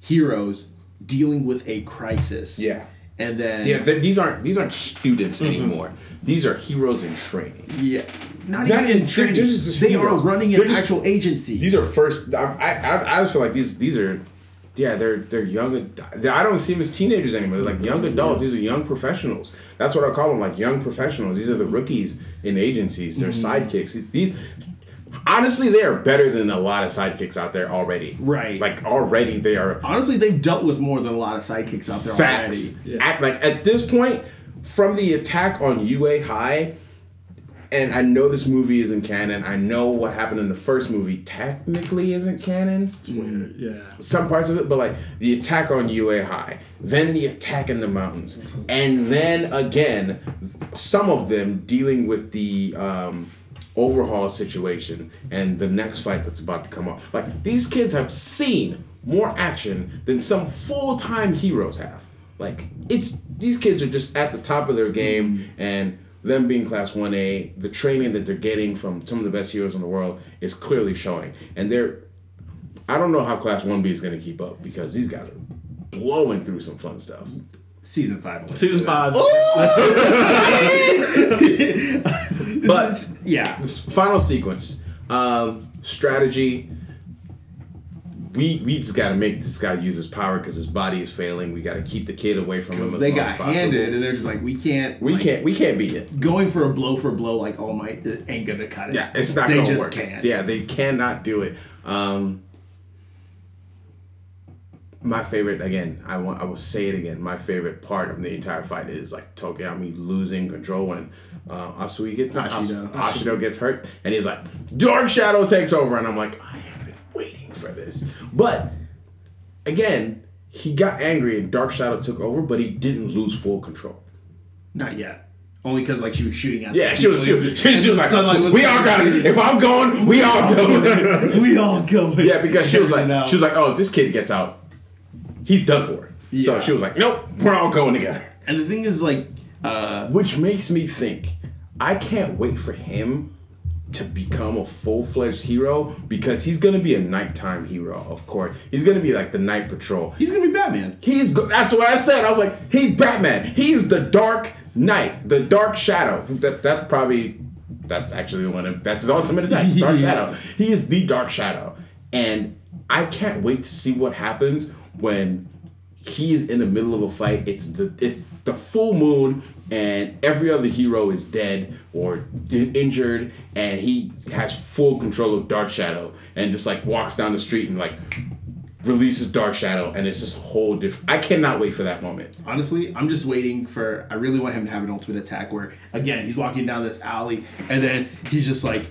[SPEAKER 3] heroes dealing with a crisis.
[SPEAKER 2] Yeah.
[SPEAKER 3] And then
[SPEAKER 2] Yeah, th- these aren't these aren't students mm-hmm. anymore. These are heroes in training.
[SPEAKER 3] yeah, not,
[SPEAKER 2] Not
[SPEAKER 3] even
[SPEAKER 2] in-
[SPEAKER 3] in training.
[SPEAKER 2] they're just
[SPEAKER 3] they
[SPEAKER 2] heroes.
[SPEAKER 3] are running
[SPEAKER 2] They're
[SPEAKER 3] an
[SPEAKER 2] just-
[SPEAKER 3] actual agency.
[SPEAKER 2] These are first. I I, I, I just feel like these these are. Yeah, they're they're young. ad- I don't see them as teenagers anymore. They're like young mm-hmm. adults. These are young professionals. That's what I call them, like young professionals. These are the rookies in agencies. They're mm-hmm. sidekicks. These, honestly, they are better than a lot of sidekicks out there already.
[SPEAKER 3] Right.
[SPEAKER 2] Like already, they are
[SPEAKER 3] Honestly, they've dealt with more than a lot of sidekicks out there
[SPEAKER 2] facts.
[SPEAKER 3] already.
[SPEAKER 2] At, like at this point, from the attack on UA High, and I know this movie isn't canon. I know what happened in the first movie technically isn't canon.
[SPEAKER 4] Weird, yeah.
[SPEAKER 2] Some parts of it, but like the attack on UA High, then the attack in the mountains, and then again, some of them dealing with the um, overhaul situation and the next fight that's about to come up. Like these kids have seen more action than some full time heroes have. Like it's these kids are just at the top of their game and them being class 1A, the training that they're getting from some of the best heroes in the world is clearly showing. And they're I don't know how class 1B is going to keep up because these guys are blowing through some fun stuff.
[SPEAKER 3] Season five. will
[SPEAKER 4] Season
[SPEAKER 3] do that.
[SPEAKER 4] five.
[SPEAKER 2] But
[SPEAKER 3] Yeah.
[SPEAKER 2] this final sequence, um, strategy. We we just got to make this guy use his power because his body is failing. We got to keep the kid away from him. As
[SPEAKER 3] They
[SPEAKER 2] long
[SPEAKER 3] got
[SPEAKER 2] as possible.
[SPEAKER 3] handed, and they're just like, we can't.
[SPEAKER 2] We
[SPEAKER 3] like,
[SPEAKER 2] can't we can't beat it.
[SPEAKER 3] Going for a blow for blow like All Might ain't gonna cut it.
[SPEAKER 2] Yeah, it's not
[SPEAKER 3] They
[SPEAKER 2] gonna
[SPEAKER 3] just
[SPEAKER 2] work.
[SPEAKER 3] can't.
[SPEAKER 2] Yeah, they cannot do it. Um, my favorite again, I want I will say it again. My favorite part of the entire fight is like Tokoyami losing control when uh, Asui gets not
[SPEAKER 3] Ashido.
[SPEAKER 2] Ashido. Ashido gets hurt, and he's like Dark Shadow takes over, and I'm like I have been waiting for this, but again. He got angry and Dark Shadow took over, but he didn't lose full control.
[SPEAKER 3] Not yet. Only because like she was shooting at.
[SPEAKER 2] Yeah, she was. She was, she, she was like,
[SPEAKER 3] was
[SPEAKER 2] "We all got it. If I'm going, we all going."
[SPEAKER 3] we all go.
[SPEAKER 2] Yeah, because she was like,
[SPEAKER 3] Now.
[SPEAKER 2] she was like, oh, if this kid gets out, he's done for. So she was like, nope, we're all going together.
[SPEAKER 3] And the thing is, like, uh,
[SPEAKER 2] Which makes me think, I can't wait for him to become a full fledged hero because he's gonna be a nighttime hero, of course. He's gonna be like the night patrol.
[SPEAKER 3] he's gonna be Batman.
[SPEAKER 2] He's go- that's what I said. I was like, he's Batman. He's the Dark Knight, the Dark Shadow. That that's probably that's actually one of that's his ultimate attack, Dark. Shadow. He is the Dark Shadow, and I can't wait to see what happens when he is in the middle of a fight. It's the it's the full moon, and every other hero is dead or injured, and he has full control of Dark Shadow, and just like walks down the street and like releases Dark Shadow, and it's just a whole different. I cannot wait for that moment.
[SPEAKER 3] Honestly, I'm just waiting for. I really want him to have an ultimate attack where, again, he's walking down this alley, and then he's just like,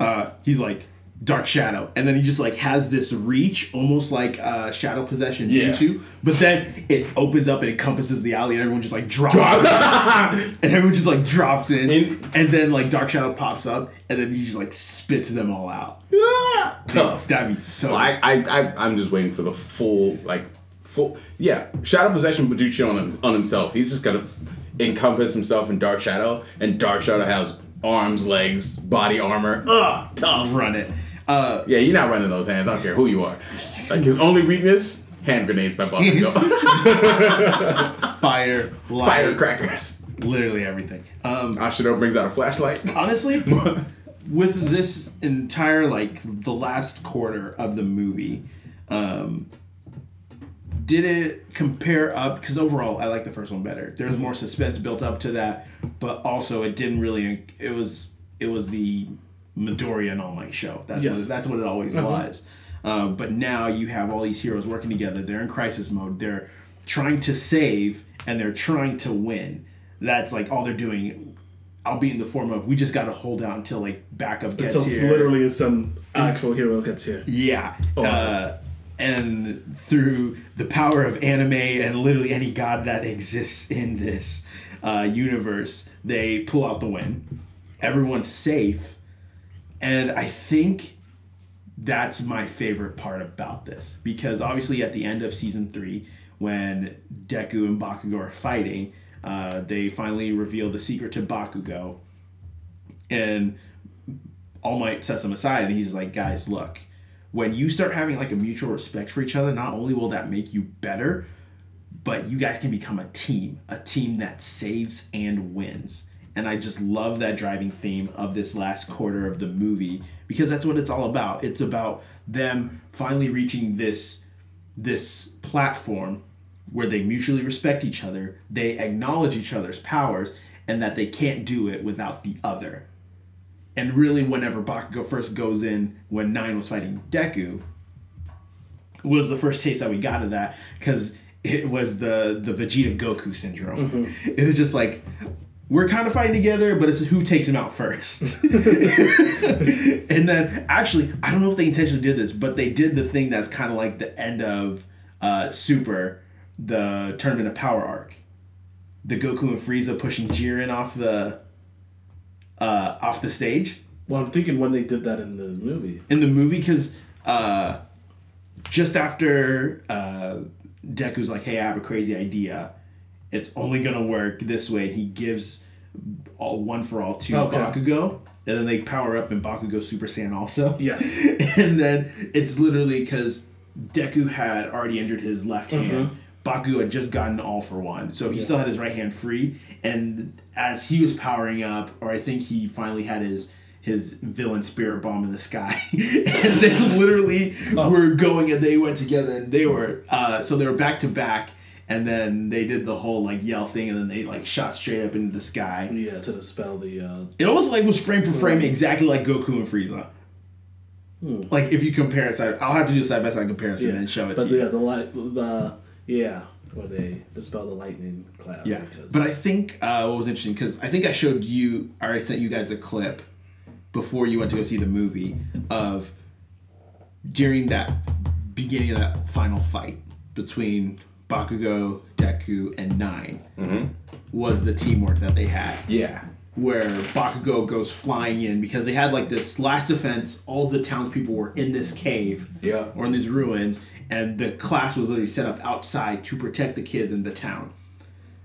[SPEAKER 3] uh, he's like dark shadow, and then he just like has this reach, almost like uh, shadow possession
[SPEAKER 2] Yeah.
[SPEAKER 3] into. But then it opens up and encompasses the alley, and everyone just like drops, and everyone just like drops in,
[SPEAKER 2] In-
[SPEAKER 3] and then like dark shadow pops up, and then he just like spits them all out.
[SPEAKER 2] Tough.
[SPEAKER 3] That'd be so.
[SPEAKER 2] I, I, I, I'm just waiting for the full, like, full. Yeah, Shadow Possession Paducci on him, on himself. He's just gonna encompass himself in Dark Shadow, and Dark Shadow has arms, legs, body armor. Ugh, tough.
[SPEAKER 3] run it. Uh,
[SPEAKER 2] Yeah, you're not running those hands. I don't care who you are. Like his only weakness, hand grenades by Bakugo.
[SPEAKER 3] fire, light,
[SPEAKER 2] Firecrackers.
[SPEAKER 3] literally everything. Um,
[SPEAKER 2] Ashido brings out a flashlight.
[SPEAKER 3] honestly with this entire like the last quarter of the movie um did it compare up because overall i like the first one better there's more suspense built up to that but also it didn't really it was it was the midoriya and all might show that's
[SPEAKER 4] Yes.
[SPEAKER 3] what that's what it always was Uh, but now you have all these heroes working together. They're in crisis mode. They're trying to save and they're trying to win. That's like all they're doing. I'll be in the form of we just got to hold out until like backup gets here.
[SPEAKER 4] Until
[SPEAKER 3] here.
[SPEAKER 4] literally some actual hero gets here.
[SPEAKER 3] Yeah.
[SPEAKER 4] Oh,
[SPEAKER 3] uh, and through the power of anime and literally any god that exists in this uh, universe, they pull out the win. Everyone's safe. And I think that's my favorite part about this. Because obviously, at the end of season three, when Deku and Bakugo are fighting, uh, they finally reveal the secret to Bakugo. And all Might sets them aside and he's like, guys, look, when you start having like a mutual respect for each other, not only will that make you better, but you guys can become a team, a team that saves and wins. And I just love that driving theme of this last quarter of the movie because that's what it's all about. It's about them finally reaching this this platform where they mutually respect each other, they acknowledge each other's powers, and that they can't do it without the other. And really, whenever Bakugo first goes in, when Nine was fighting Deku, was the first taste that we got of that because it was the the Vegeta Goku syndrome. Mm-hmm. It was just like we're kind of fighting together, but it's who takes him out first. and then actually, I don't know if they intentionally did this, but they did the thing that's kind of like the end of uh, Super, the Tournament of Power arc. The Goku and Frieza pushing Jiren off the uh, off the stage
[SPEAKER 4] Well, I'm thinking when they did that in the movie.
[SPEAKER 3] in the movie because uh, just after uh, Deku's like, "Hey, I have a crazy idea. It's only gonna work this way," and he gives all one for all to
[SPEAKER 4] Okay.
[SPEAKER 3] Bakugo, and then they power up and Bakugo Super Saiyan also.
[SPEAKER 4] Yes.
[SPEAKER 3] and then it's literally because Deku had already injured his left hand. Baku had just gotten all for one, so he still had his right hand free. And as he was powering up, or I think he finally had his his villain spirit bomb in the sky, and they literally were going and they went together and they were uh, so they were back to back. And then they did the whole like yell thing, and then they like shot straight up into the sky.
[SPEAKER 4] Yeah, to dispel the. Uh,
[SPEAKER 3] It almost like was frame for frame exactly like Goku and Frieza. Like if you compare it side, I'll have to do a side by side comparison and show it
[SPEAKER 4] but
[SPEAKER 3] to you.
[SPEAKER 4] But yeah, the light, the yeah, where they dispel the lightning cloud.
[SPEAKER 3] Yeah,
[SPEAKER 4] because-
[SPEAKER 3] but I think uh, what was interesting because I think I showed you, or I sent you guys a clip before you went to go see the movie of during that beginning of that final fight between Bakugo, Deku, and 9 mm-hmm. was the teamwork that they had.
[SPEAKER 2] Yeah.
[SPEAKER 3] where Bakugo goes flying in because they had like this last defense. All the townspeople were in this cave,
[SPEAKER 2] Yeah.
[SPEAKER 3] or in these ruins, and the class was literally set up outside to protect the kids in the town.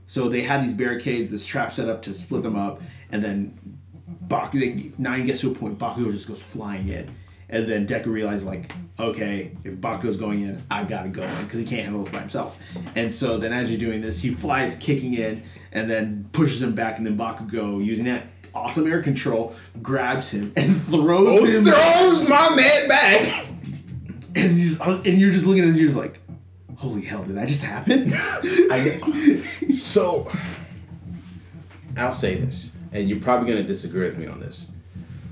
[SPEAKER 3] So they had these barricades, this trap set up to split them up, and then Baku they, nine gets to a point, Bakugo just goes flying in. And then Deku realized, like, okay, if Bakugo's going in, I gotta go in because he can't handle this by himself. And so then, as you're doing this, he flies kicking in and then pushes him back. And then Bakugo, using that awesome air control, grabs him and throws him.
[SPEAKER 2] Throws my man back.
[SPEAKER 3] And, he's, and you're just looking at you're just like, holy hell, did that just happen?
[SPEAKER 2] I so I'll say this, and you're probably gonna disagree with me on this.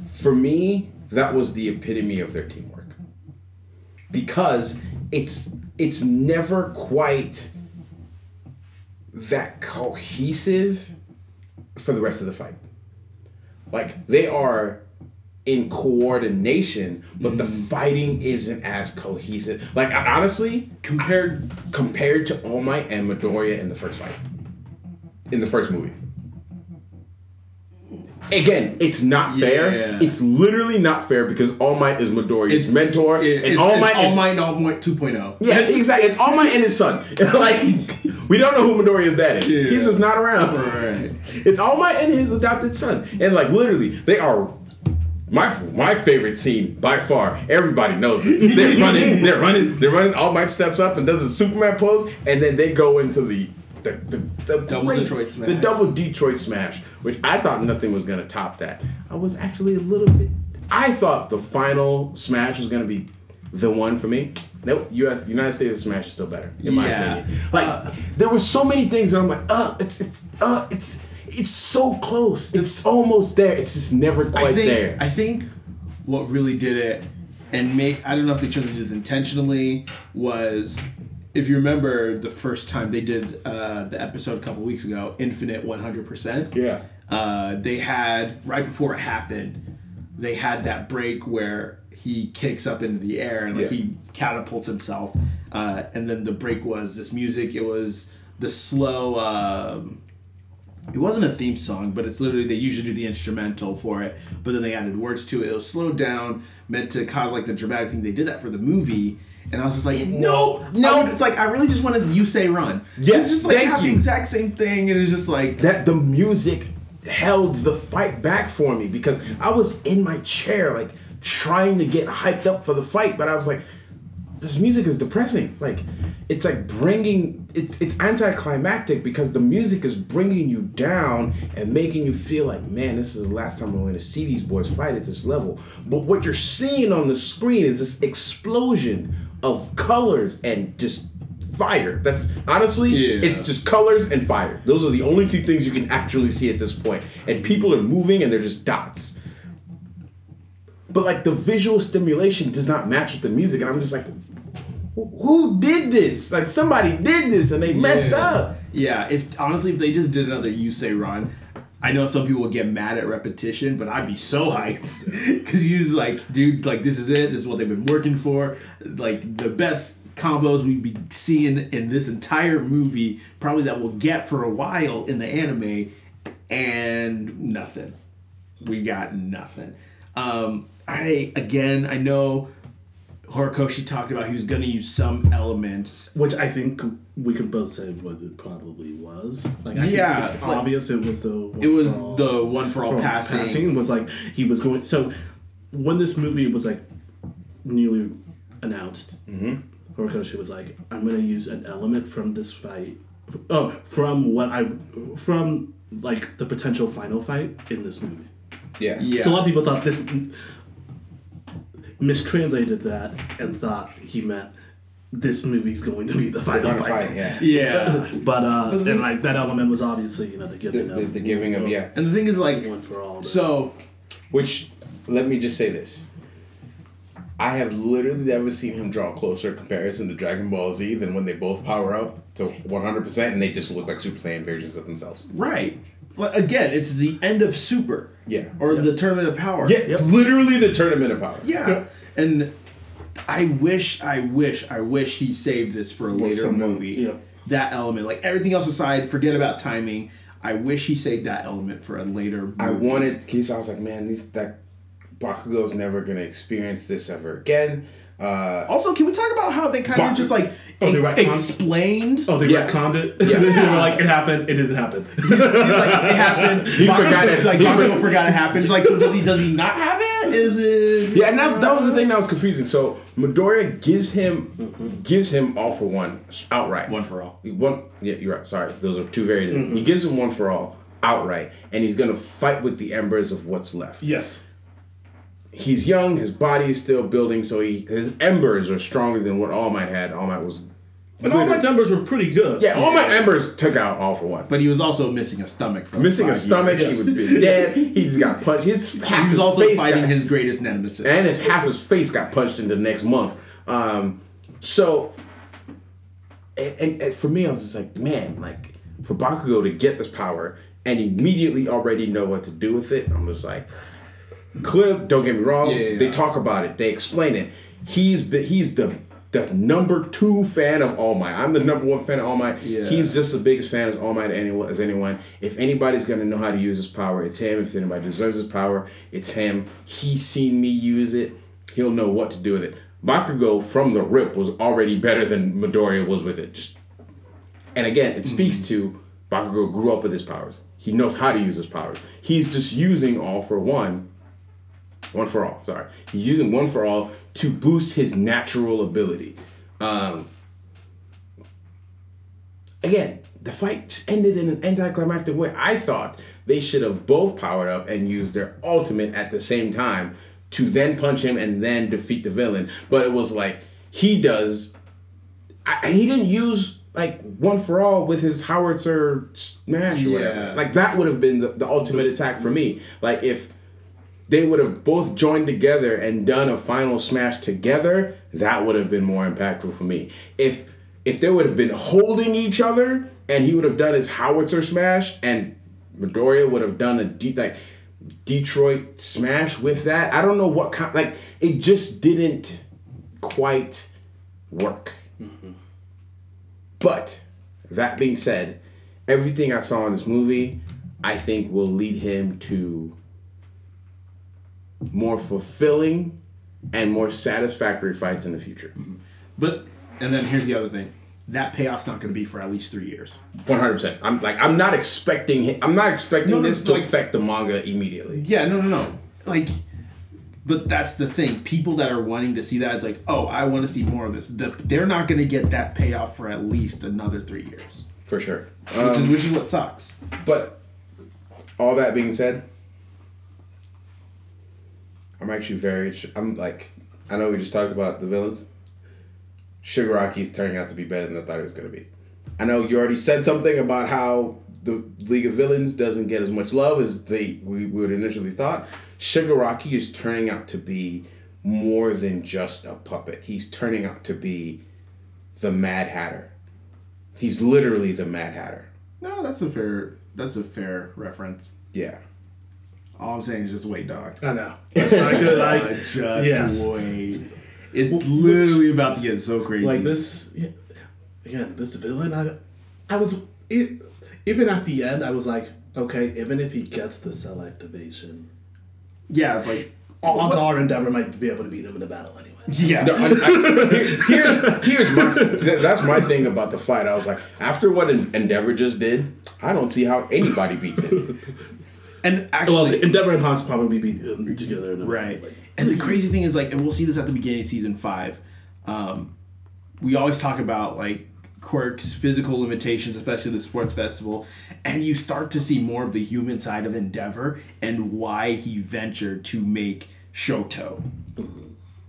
[SPEAKER 2] For me, that was the epitome of their teamwork. Because it's it's never quite that cohesive for the rest of the fight. Like they are in coordination, but the mm-hmm. fighting isn't as cohesive. Like I- honestly,
[SPEAKER 3] Compared,
[SPEAKER 2] compared to All Might and Midoriya in the first fight, in the first movie. Again, it's not fair.
[SPEAKER 3] Yeah.
[SPEAKER 2] It's literally not fair because All Might is Midoriya's
[SPEAKER 3] It's-
[SPEAKER 2] mentor,
[SPEAKER 3] it-
[SPEAKER 2] and
[SPEAKER 3] it's,
[SPEAKER 2] All
[SPEAKER 3] it's
[SPEAKER 2] Might
[SPEAKER 3] All Might and All Might 2.0.
[SPEAKER 2] yeah, exactly. It's All Might and his son. like we don't know who Midoriya's dad is.
[SPEAKER 3] Yeah.
[SPEAKER 2] He's just not around.
[SPEAKER 3] Right.
[SPEAKER 2] It's All Might and his adopted son, and like literally, they are. My, my favorite scene by far. Everybody knows it. They're running. They're running. They're running. All Might steps up and does a Superman pose, and then they go into the the, the, the
[SPEAKER 3] Double
[SPEAKER 2] great-
[SPEAKER 3] Detroit smash.
[SPEAKER 2] The double Detroit smash, which I thought nothing was gonna top that. I was actually a little bit. I thought the final smash was gonna be the one for me. Nope. U.S. United States of Smash is still better in my
[SPEAKER 3] Yeah.
[SPEAKER 2] opinion. Like
[SPEAKER 3] Uh,
[SPEAKER 2] there were so many things that I'm like, uh, it's it's uh, it's it's so close. It's almost there. It's just never quite
[SPEAKER 3] I think,
[SPEAKER 2] there.
[SPEAKER 3] I think what really did it and make I don't know if they chose to do this intentionally was if you remember the first time they did uh, the episode a couple weeks ago, Infinite One Hundred Percent.
[SPEAKER 2] Yeah.
[SPEAKER 3] Uh, they had right before it happened, they had that break where he kicks up into the air and like
[SPEAKER 2] Yeah.
[SPEAKER 3] he catapults himself, uh, and then the break was this music. It was the slow. Um, it wasn't a theme song, but it's literally they usually do the instrumental for it, but then they added words to it. It was slowed down, meant to cause like the dramatic thing. They did that for the movie, and I was just like, no, no. It's like I really just wanted you say run.
[SPEAKER 2] Yeah,
[SPEAKER 3] it's just like have the exact same thing, and it's just like
[SPEAKER 2] that the music held the fight back for me because I was in my chair like trying to get hyped up for the fight, but I was like, this music is depressing. Like, it's like bringing it's it's anticlimactic because the music is bringing you down and making you feel like, man, this is the last time I'm going to see these boys fight at this level. But what you're seeing on the screen is this explosion of colors and just fire. That's honestly,
[SPEAKER 3] Yeah.
[SPEAKER 2] it's just colors and fire. Those are the only two things you can actually see at this point. And people are moving and they're just dots. But like the visual stimulation does not match with the music, and I'm just like, who- who did this? Like somebody did this and they messed
[SPEAKER 3] Yeah.
[SPEAKER 2] up.
[SPEAKER 3] Yeah, if honestly, if they just did another "You Say Run," I know some people get mad at repetition, but I'd be so hyped because you was like, dude, like this is it. This is what they've been working for. Like the best combos we'd be seeing in this entire movie, probably that we'll get for a while in the anime, and nothing. We got nothing. Um, I again, I know. Horikoshi talked about he was going to use some elements
[SPEAKER 4] Which I think we could both say what it probably was. Like, I
[SPEAKER 3] Yeah,
[SPEAKER 4] think it's
[SPEAKER 3] like-
[SPEAKER 4] obvious it was the. One
[SPEAKER 3] It was
[SPEAKER 4] for all-
[SPEAKER 3] the one for all
[SPEAKER 4] for all
[SPEAKER 3] passing.
[SPEAKER 4] was like he was going. So when this movie was like newly announced,
[SPEAKER 3] Mm-hmm.
[SPEAKER 4] Horikoshi was like, "I'm going to use an element from this fight. Oh, from what I from like the potential final fight in this movie."
[SPEAKER 2] Yeah.
[SPEAKER 3] Yeah.
[SPEAKER 4] So a lot of people thought this mistranslated that and thought he meant this movie's going to be the final
[SPEAKER 2] Final
[SPEAKER 4] fight.
[SPEAKER 2] fight, yeah.
[SPEAKER 3] Yeah.
[SPEAKER 4] But uh, and like that element was obviously you know the
[SPEAKER 2] The,
[SPEAKER 4] giving
[SPEAKER 2] the,
[SPEAKER 4] of
[SPEAKER 2] the giving of yeah.
[SPEAKER 3] And the thing is, like,
[SPEAKER 4] one for all.
[SPEAKER 3] so
[SPEAKER 2] Which let me just say this. I have literally never seen him draw a closer comparison to Dragon Ball Z than when they both power up to 100% and they just look like Super Saiyan versions of themselves.
[SPEAKER 3] right. Like, again, it's the end of Super.
[SPEAKER 2] Yeah.
[SPEAKER 3] Or
[SPEAKER 4] Yeah.
[SPEAKER 3] the Tournament of Power.
[SPEAKER 2] Yeah,
[SPEAKER 4] Yep.
[SPEAKER 2] literally the tournament of power.
[SPEAKER 3] Yeah. And I wish, I wish, I wish he saved this for a later
[SPEAKER 2] someone-
[SPEAKER 3] movie.
[SPEAKER 4] yeah.
[SPEAKER 3] That element, like everything else aside, forget about timing. I wish he saved that element for a later. Movie.
[SPEAKER 2] I wanted because I was like, man, these that Bakugo's never gonna experience this ever again. Uh,
[SPEAKER 3] Also, can we talk about how they kind of just like
[SPEAKER 4] Oh, they
[SPEAKER 3] e-
[SPEAKER 4] retconned?
[SPEAKER 3] explained?
[SPEAKER 4] oh, they
[SPEAKER 2] Yeah.
[SPEAKER 4] retconned it.
[SPEAKER 2] Yeah.
[SPEAKER 4] they were like, it happened. It didn't happen.
[SPEAKER 3] He's like, it happened.
[SPEAKER 2] He forgot it.
[SPEAKER 3] Like
[SPEAKER 2] He
[SPEAKER 3] Bakugo forgot it happened. It's like, so does he? Does he not have it? Is it?
[SPEAKER 2] yeah, and that's that was the thing that was confusing. So Midoriya gives him gives him all for one outright.
[SPEAKER 3] One for all.
[SPEAKER 2] One, yeah, you're right. Sorry, those are two very different. He gives him one for all outright, and he's gonna fight with the embers of what's left.
[SPEAKER 4] yes.
[SPEAKER 2] He's young, his body is still building, so he his embers are stronger than what All Might had. All Might was.
[SPEAKER 4] And all my embers were pretty good.
[SPEAKER 2] Yeah, All Might embers took out all for one.
[SPEAKER 3] But he was also missing a stomach. from like
[SPEAKER 2] Missing a stomach,
[SPEAKER 3] years.
[SPEAKER 2] he would be dead. He just got punched. His half
[SPEAKER 3] He was
[SPEAKER 2] his
[SPEAKER 3] also
[SPEAKER 2] face
[SPEAKER 3] fighting
[SPEAKER 2] got-
[SPEAKER 3] his greatest nemesis.
[SPEAKER 2] and his half his face got punched in the next month. Um, so, and, and, and for me, I was just like, man, like for Bakugo to get this power and immediately already know what to do with it, I'm just like, clear. Don't get me wrong.
[SPEAKER 3] Yeah, yeah,
[SPEAKER 2] They talk about it. They explain it. He's the, he's the the number two fan of All Might. I'm the number one fan of All Might.
[SPEAKER 3] Yeah.
[SPEAKER 2] He's just the biggest fan of All Might anyone as anyone. If anybody's gonna know how to use his power, it's him. If anybody deserves his power, it's him. He's seen me use it. He'll know what to do with it. Bakugo from the rip was already better than Midoriya was with it. Just and again, it speaks mm-hmm. to Bakugo grew up with his powers. He knows how to use his powers. He's just using all for one. One for all, sorry. He's using one for all to boost his natural ability. Um, again, the fight just ended in an anticlimactic way. I thought they should have both powered up and used their ultimate at the same time to then punch him and then defeat the villain. But it was like he does. I, he didn't use like one for all with his howitzer smash or
[SPEAKER 3] Yeah.
[SPEAKER 2] whatever. Like that would have been the, the ultimate attack for me. Like if they would have both joined together and done a final smash together, that would have been more impactful for me. If if they would have been holding each other and he would have done his howitzer smash and Midoriya would have done a deep like Detroit smash with that. I don't know what kind like it just didn't quite work. But that being said, everything I saw in this movie, I think will lead him to more fulfilling and more satisfactory fights in the future.
[SPEAKER 3] But and then here's the other thing. That payoff's not going to be for at least three years.
[SPEAKER 2] One hundred percent. I'm like I'm not expecting him, I'm not expecting
[SPEAKER 3] No, no,
[SPEAKER 2] this to
[SPEAKER 3] like-
[SPEAKER 2] affect the manga immediately.
[SPEAKER 3] Yeah, no, no, no. Like, but that's the thing. People that are wanting to see that, it's like, oh, I want to see more of this. The, they're not going to get that payoff for at least another three years,
[SPEAKER 2] For sure.
[SPEAKER 3] which,
[SPEAKER 2] Um,
[SPEAKER 3] is, which is what sucks.
[SPEAKER 2] But all that being said, I'm actually very. I'm like, I know we just talked about the villains. Shigaraki's turning out to be better than I thought it was going to be. I know you already said something about how the League of Villains doesn't get as much love as they we would initially thought. Shigaraki is turning out to be more than just a puppet. He's turning out to be the Mad Hatter. He's literally the Mad Hatter.
[SPEAKER 3] No, that's a fair. That's a fair reference.
[SPEAKER 2] Yeah.
[SPEAKER 3] All I'm saying is just wait, dog.
[SPEAKER 4] I know. That's not good. Like,
[SPEAKER 3] just
[SPEAKER 4] yes.
[SPEAKER 3] wait. It's literally about to get so crazy.
[SPEAKER 4] like this yeah, again this villain i i was it, even at the end i was like okay even if he gets the cell activation
[SPEAKER 3] Yeah, it's like
[SPEAKER 4] odds are endeavor might be able to beat him in a battle anyway
[SPEAKER 3] yeah.
[SPEAKER 2] No, I, I, here- here's here's my th- that's my thing about the fight. I was like, after what Endeavor just did, I don't see how anybody beats him.
[SPEAKER 3] And
[SPEAKER 4] well
[SPEAKER 3] actually,
[SPEAKER 4] endeavor and hawks probably be together in
[SPEAKER 3] right.
[SPEAKER 4] like,
[SPEAKER 3] And the crazy thing is, like, and we'll see this at the beginning of season five. Um, we always talk about like quirks, physical limitations, especially the sports festival, and you start to see more of the human side of Endeavor and why he ventured to make Shoto.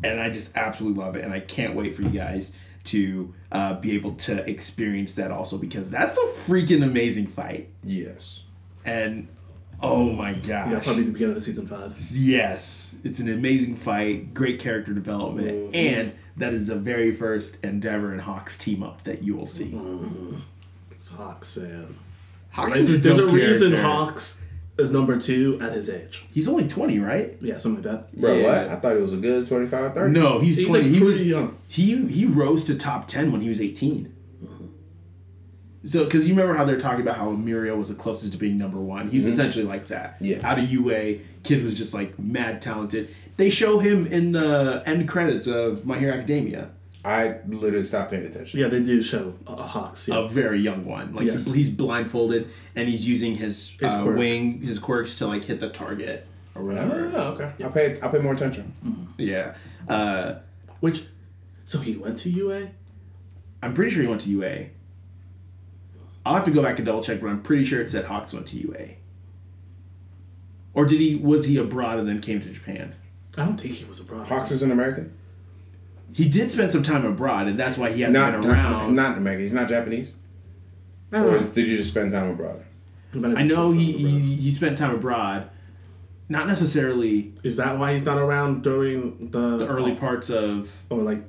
[SPEAKER 3] And I just absolutely love it, and I can't wait for you guys to uh, be able to experience that also because that's a freaking amazing fight.
[SPEAKER 2] Yes.
[SPEAKER 3] And oh my gosh.
[SPEAKER 4] yeah probably the beginning of season five
[SPEAKER 3] Yes, it's an amazing fight, great character development, mm-hmm. and that is the very first Endeavor and Hawks team up that you will see. Mm-hmm.
[SPEAKER 4] it's hawks and
[SPEAKER 3] Hawks
[SPEAKER 4] Like,
[SPEAKER 3] is a
[SPEAKER 4] there's a
[SPEAKER 3] dope
[SPEAKER 4] reason hawks is number two at his age
[SPEAKER 3] He's only twenty, right?
[SPEAKER 4] yeah something like that
[SPEAKER 2] Bro,
[SPEAKER 3] Yeah.
[SPEAKER 2] what? I thought it was a good 25, 30.
[SPEAKER 3] No, he's,
[SPEAKER 4] He's,
[SPEAKER 3] twenty.
[SPEAKER 4] like,
[SPEAKER 3] he was
[SPEAKER 4] young.
[SPEAKER 3] He he rose to top ten when he was 18 So, because you remember how they're talking about how Mirio was the closest to being number one, he was essentially like that.
[SPEAKER 2] Yeah.
[SPEAKER 3] Out of UA, kid was just like mad talented. They show him in the end credits of My Hero Academia.
[SPEAKER 2] I literally stopped paying attention.
[SPEAKER 4] yeah they do show uh, hawks yeah
[SPEAKER 3] a very young one. Like
[SPEAKER 4] Yes.
[SPEAKER 3] he- he's blindfolded and he's using his,
[SPEAKER 4] His
[SPEAKER 3] uh, wing, his quirks to like hit the target or whatever.
[SPEAKER 2] Oh, okay. I'll pay, I'll pay more attention.
[SPEAKER 3] Yeah, uh,
[SPEAKER 4] which so he went to ua
[SPEAKER 3] I'm pretty sure he went to UA. I'll have to go back and double check, but I'm pretty sure it said Hawks went to UA. Or did he? Was he abroad and then came to Japan?
[SPEAKER 4] i don't think he was abroad
[SPEAKER 2] Hawks is an American?
[SPEAKER 3] He did spend some time abroad, and that's why he hasn't
[SPEAKER 2] Not,
[SPEAKER 3] been
[SPEAKER 2] not,
[SPEAKER 3] around.
[SPEAKER 2] not American. He's not Japanese? Or is- did you just spend time abroad?
[SPEAKER 3] I know he,
[SPEAKER 4] abroad.
[SPEAKER 3] he he spent time abroad, not necessarily
[SPEAKER 4] Is that why he's not around during the,
[SPEAKER 3] the early parts of
[SPEAKER 4] or like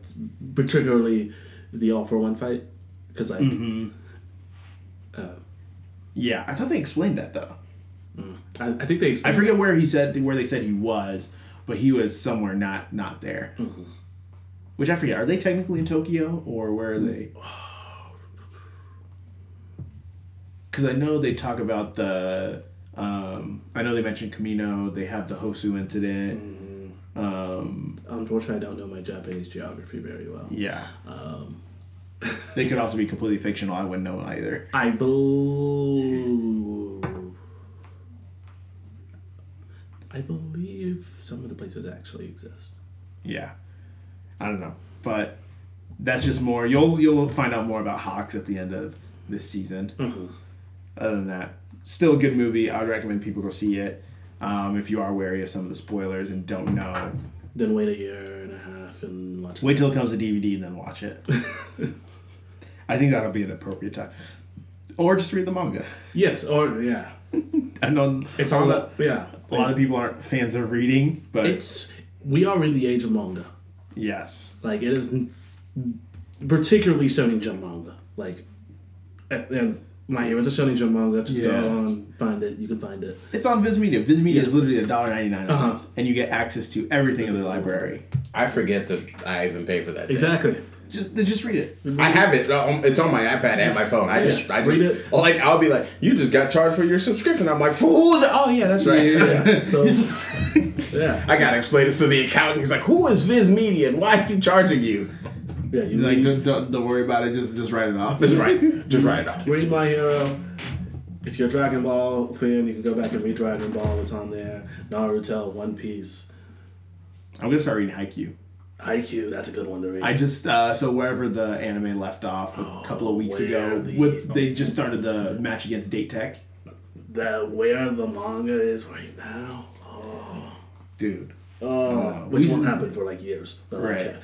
[SPEAKER 4] particularly the all for one fight? Because like mm-hmm.
[SPEAKER 3] Um, yeah. I thought they explained that though. Mm.
[SPEAKER 4] I, I think they
[SPEAKER 3] I forget where he said where they said he was, but he was somewhere not not there. Mm-hmm. Which I forget. Are they technically in Tokyo or where are they? Because I know they talk about the. Um, I know they mentioned Kamino. They have the Hosu incident. Mm-hmm. Um,
[SPEAKER 4] Unfortunately, I don't know my Japanese geography very well.
[SPEAKER 3] yeah. Um, they could also be completely fictional. I wouldn't know either.
[SPEAKER 4] I believe. I believe some of the places actually exist.
[SPEAKER 3] Yeah. I don't know, but that's just more. You'll you'll find out more about Hawks at the end of this season. Other than that, still a good movie. I would recommend people go see it. Um, if you are wary of some of the spoilers and don't know,
[SPEAKER 4] Then wait a year and a half and watch. it.
[SPEAKER 3] wait till it comes to DVD and then watch it. I think that'll be an appropriate time, or just read the manga.
[SPEAKER 4] Yes, or yeah.
[SPEAKER 3] I know
[SPEAKER 4] It's on
[SPEAKER 3] lot,
[SPEAKER 4] the yeah.
[SPEAKER 3] a lot of people aren't fans of reading, but
[SPEAKER 4] It's we are in the age of manga.
[SPEAKER 3] yes,
[SPEAKER 4] Like it is, particularly Shonen Jump manga. Like, and, and my heroes a Shonen Jump manga. Just
[SPEAKER 3] Yeah.
[SPEAKER 4] go on, find it. You can find it.
[SPEAKER 3] it's on Viz Media. Viz Media
[SPEAKER 4] Yeah.
[SPEAKER 3] is literally a dollar ninety nine a
[SPEAKER 4] Uh-huh.
[SPEAKER 3] month, and you get access to everything in the library.
[SPEAKER 2] I forget that I even pay for that.
[SPEAKER 4] Exactly.
[SPEAKER 3] Just just read it.
[SPEAKER 2] I have it. um, It's on my iPad and my phone. I
[SPEAKER 4] Yeah.
[SPEAKER 2] just, I just,
[SPEAKER 4] Read it.
[SPEAKER 2] like, I'll be like, you just got charged for your subscription. I'm like, for who? the- Oh yeah, that's right.
[SPEAKER 4] Yeah. So yeah,
[SPEAKER 2] I gotta explain this to the accountant. He's like, who is Viz Media and why is he charging you?
[SPEAKER 4] yeah.
[SPEAKER 3] He's like, don't, don't, don't worry about it. Just just write it off.
[SPEAKER 2] Just write, just write it off.
[SPEAKER 4] read my hero. If you're a Dragon Ball fan, you can go back and read Dragon Ball. It's on there. Naruto, One Piece,
[SPEAKER 3] I'm gonna start reading Haikyuu.
[SPEAKER 4] Haikyuu. That's a good one to read.
[SPEAKER 3] I just uh, so wherever the anime left off a couple of weeks ago,
[SPEAKER 4] the-
[SPEAKER 3] with they just started the match against Date Tech.
[SPEAKER 4] that where the manga is right now. Oh.
[SPEAKER 3] dude,
[SPEAKER 4] Oh,
[SPEAKER 3] Uh,
[SPEAKER 4] which won't happen for like years. But
[SPEAKER 3] Right.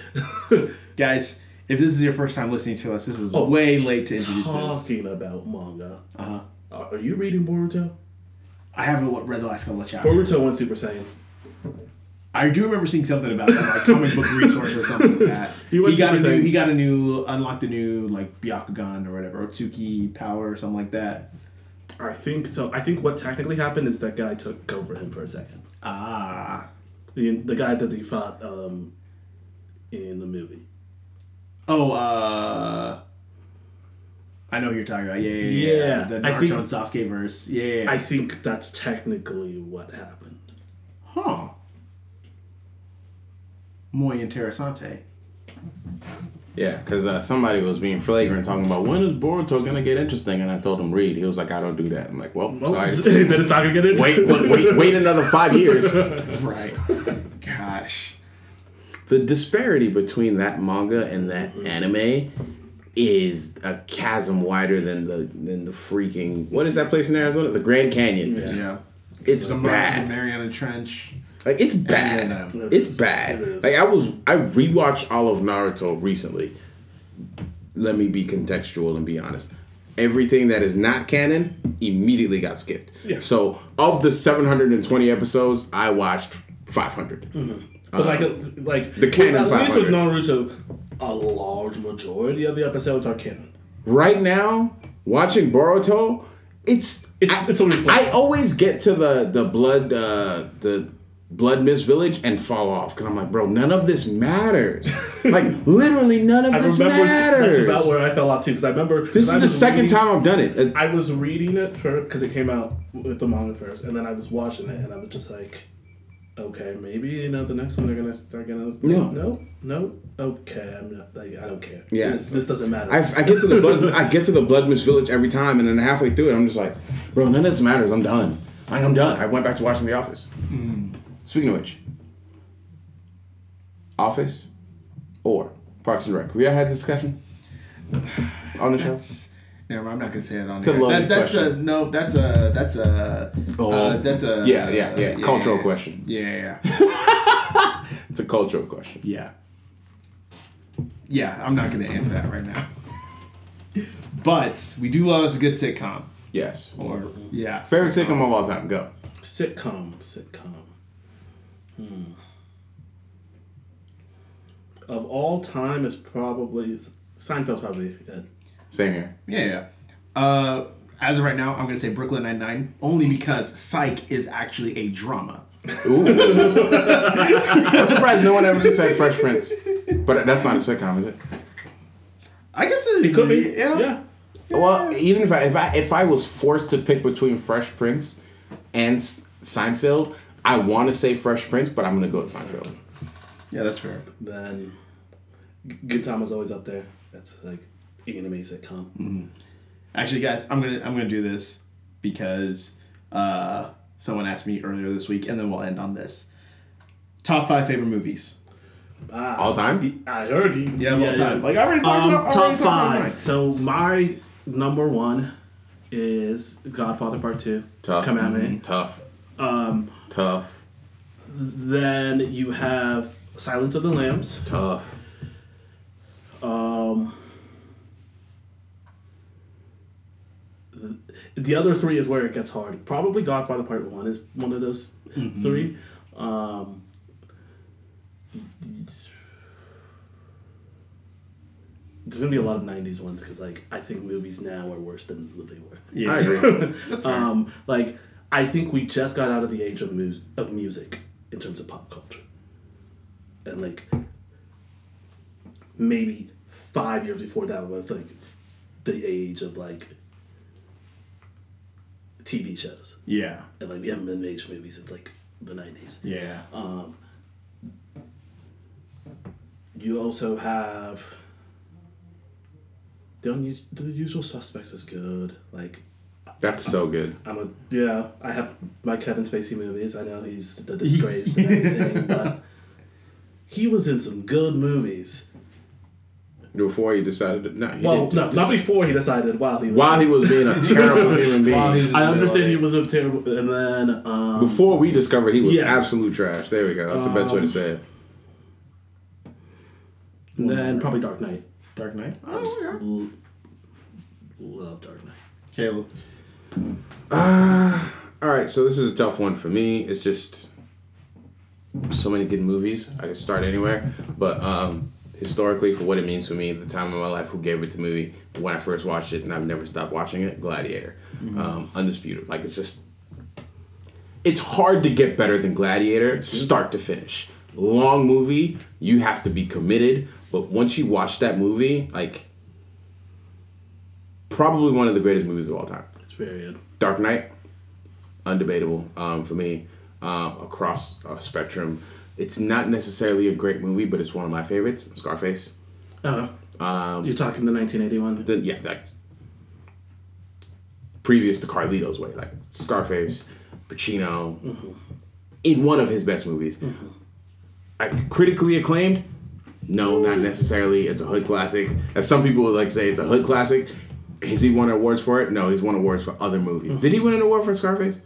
[SPEAKER 4] okay.
[SPEAKER 3] guys, if this is your first time listening to us, this is
[SPEAKER 4] Oh,
[SPEAKER 3] way late to introduce this.
[SPEAKER 4] Talking about manga.
[SPEAKER 3] Uh huh.
[SPEAKER 4] Uh, are you reading Boruto?
[SPEAKER 3] I haven't read the last couple of chapters.
[SPEAKER 4] Boruto went Super Saiyan.
[SPEAKER 3] I do remember seeing something about that, like comic book resource or something like that.
[SPEAKER 4] He
[SPEAKER 3] he, got a new, he got a new, unlocked a new like Byakugan or whatever, Otsuki power or something like that.
[SPEAKER 4] I think so. I think what technically happened is that guy took over him for a second.
[SPEAKER 3] Ah,
[SPEAKER 4] The, the guy that he fought um, in the movie.
[SPEAKER 3] oh, uh, I know who you're talking about. Yeah, yeah, yeah.
[SPEAKER 4] Yeah,
[SPEAKER 3] the
[SPEAKER 4] I
[SPEAKER 3] Naruto
[SPEAKER 4] think-
[SPEAKER 3] and Sasuke verse. Yeah, yeah, yeah.
[SPEAKER 4] I think that's technically what happened.
[SPEAKER 3] huh. Muy interesante.
[SPEAKER 2] Yeah, because uh, somebody was being flagrant talking about when is Boruto gonna get interesting, and I told him read. He was like, I don't do that. I'm like, well,
[SPEAKER 4] Well,
[SPEAKER 2] sorry.
[SPEAKER 4] then it's not gonna get into
[SPEAKER 2] wait, wait, wait, wait another five years.
[SPEAKER 3] Right. Gosh.
[SPEAKER 2] The disparity between that manga and that anime is a chasm wider than the than the freaking what is that place in Arizona? The Grand Canyon.
[SPEAKER 3] Yeah.
[SPEAKER 2] It's
[SPEAKER 3] The, the
[SPEAKER 2] bad.
[SPEAKER 3] Mariana Trench.
[SPEAKER 2] Like it's
[SPEAKER 3] Yeah,
[SPEAKER 2] bad.
[SPEAKER 3] no.
[SPEAKER 2] It's bad.
[SPEAKER 4] It.
[SPEAKER 2] Like I was I rewatched all of Naruto recently. Let me be contextual and be honest. Everything that is not canon immediately got skipped.
[SPEAKER 4] Yeah.
[SPEAKER 2] So of the 720 episodes, I watched 500. Mm-hmm.
[SPEAKER 4] But uh, like, uh, like
[SPEAKER 2] the canon
[SPEAKER 4] at least with
[SPEAKER 2] 500.
[SPEAKER 4] Naruto, a large majority of the episodes are canon.
[SPEAKER 2] Right now, watching Boruto, it's
[SPEAKER 4] It's
[SPEAKER 2] I,
[SPEAKER 4] it's only
[SPEAKER 2] I always get to the the blood uh, the blood mist village and fall off because I'm like, bro, none of this matters. like literally, none of
[SPEAKER 4] I
[SPEAKER 2] this
[SPEAKER 4] remember
[SPEAKER 2] matters.
[SPEAKER 4] that's about where I fell off too because I remember
[SPEAKER 2] this is
[SPEAKER 4] I
[SPEAKER 2] the second
[SPEAKER 4] reading-
[SPEAKER 2] time I've done it.
[SPEAKER 4] I was reading it because it came out with the manga first, and then I was watching it, and I was just like, okay, maybe you know the next one they're gonna start gonna
[SPEAKER 2] No.
[SPEAKER 4] no no okay I'm not like I don't care
[SPEAKER 2] Yeah.
[SPEAKER 4] this, this doesn't matter
[SPEAKER 2] I, I get to the blood, I get to the blood mist village every time, and then halfway through it, I'm just like, bro, none of this matters. I'm done. Like, I'm done. I went back to watching The Office. Mm. Speaking of which, Office or Parks and Rec. Have we ever had this discussion on the show?
[SPEAKER 3] That's, never, I'm not gonna say it on
[SPEAKER 2] It's a loaded
[SPEAKER 3] That, that's a
[SPEAKER 2] question.
[SPEAKER 3] no. That's a that's a
[SPEAKER 2] Oh.
[SPEAKER 3] uh, that's a
[SPEAKER 2] Yeah, yeah, yeah. Cultural question.
[SPEAKER 3] Yeah, yeah,
[SPEAKER 2] It's a cultural question.
[SPEAKER 3] yeah. Yeah, I'm not gonna answer that right now. But we do love us a good sitcom.
[SPEAKER 2] Yes.
[SPEAKER 3] Or yeah,
[SPEAKER 2] Favorite sitcom of all time. Go.
[SPEAKER 4] sitcom sitcom hmm. of all time is probably Seinfeld's probably it.
[SPEAKER 2] Same here.
[SPEAKER 3] Yeah, yeah. Uh, as of right now, I'm gonna say Brooklyn Nine Nine only because Psych is actually a drama.
[SPEAKER 2] Ooh. I'm surprised no one ever said Fresh Prince. But that's not a sitcom, is it?
[SPEAKER 3] I guess it,
[SPEAKER 4] it could be
[SPEAKER 3] Yeah.
[SPEAKER 4] yeah
[SPEAKER 2] Well, even if I if I if I was forced to pick between Fresh Prince and S- Seinfeld, I want to say Fresh Prince, but I'm gonna go with Seinfeld.
[SPEAKER 3] Yeah, that's fair.
[SPEAKER 4] then G- Good Time is always up there that's like anime sitcom
[SPEAKER 3] Actually, guys, I'm gonna I'm gonna do this because uh, someone asked me earlier this week, and then we'll end on this. Top five favorite movies.
[SPEAKER 4] ah,
[SPEAKER 2] All time?
[SPEAKER 4] I heard you
[SPEAKER 3] Yeah, of all time. Like I already talked
[SPEAKER 4] Um,
[SPEAKER 3] about I
[SPEAKER 4] top
[SPEAKER 3] already about
[SPEAKER 4] five. So my number one is Godfather Part Two.
[SPEAKER 2] Tough.
[SPEAKER 4] Come at me.
[SPEAKER 2] Tough.
[SPEAKER 4] Um,
[SPEAKER 2] Tough.
[SPEAKER 4] then you have Silence of the Lambs.
[SPEAKER 2] Tough.
[SPEAKER 4] Um, the other three is where it gets hard. Probably Godfather Part One is one of those three. Um, there's gonna be a lot of '90s ones because like I think movies now are worse than what they were.
[SPEAKER 3] Yeah,
[SPEAKER 2] I agree.
[SPEAKER 3] That's fair.
[SPEAKER 4] Um, like I think we just got out of the age of mu- of music in terms of pop culture, and like maybe five years before that was like the age of like TV shows,
[SPEAKER 3] yeah,
[SPEAKER 4] and like we haven't been major movies since like the nineties.
[SPEAKER 3] yeah.
[SPEAKER 4] Um, you also have the unus- the usual suspects is good. Like
[SPEAKER 2] That's so good.
[SPEAKER 4] I'm a yeah. I have my Kevin Spacey movies. I know he's the disgrace and everything, but he was in some good movies.
[SPEAKER 2] Before he decided to, no, he
[SPEAKER 4] Well,
[SPEAKER 2] didn't
[SPEAKER 4] no,
[SPEAKER 2] just
[SPEAKER 4] not before he decided. While he was
[SPEAKER 2] while he was being a terrible human being.
[SPEAKER 3] While
[SPEAKER 4] I understand he was a terrible, and then um,
[SPEAKER 2] Before we discovered he was
[SPEAKER 4] Yes.
[SPEAKER 2] absolute trash. There we go. That's the best way to say it.
[SPEAKER 4] and then probably Dark Knight.
[SPEAKER 3] Dark Knight. Oh, yeah.
[SPEAKER 4] L- love Dark Knight.
[SPEAKER 3] Caleb.
[SPEAKER 2] All right, so this is a tough one for me. It's just so many good movies. I could start anywhere, but um, historically, for what it means to me, the time of my life, who gave it to me when I first watched it, and I've never stopped watching it. Gladiator, um, undisputed. Like it's just, it's hard to get better than Gladiator, start to finish. Long movie, you have to be committed, but once you watch that movie, like. Probably one of the greatest movies of all time.
[SPEAKER 4] It's very good.
[SPEAKER 2] Dark Knight, undebatable um, for me uh, across a spectrum. It's not necessarily a great movie, but it's one of my favorites. Scarface.
[SPEAKER 4] Uh,
[SPEAKER 2] Um,
[SPEAKER 4] you're talking the 1981.
[SPEAKER 2] the, yeah, that previous to Carlito's Way, like Scarface, Pacino, in one of his best movies. Like critically acclaimed, no, not necessarily. It's a hood classic. As some people would like say, it's a hood classic. Has he won awards for it? No, he's won awards for other movies. Did he win an award for Scarface?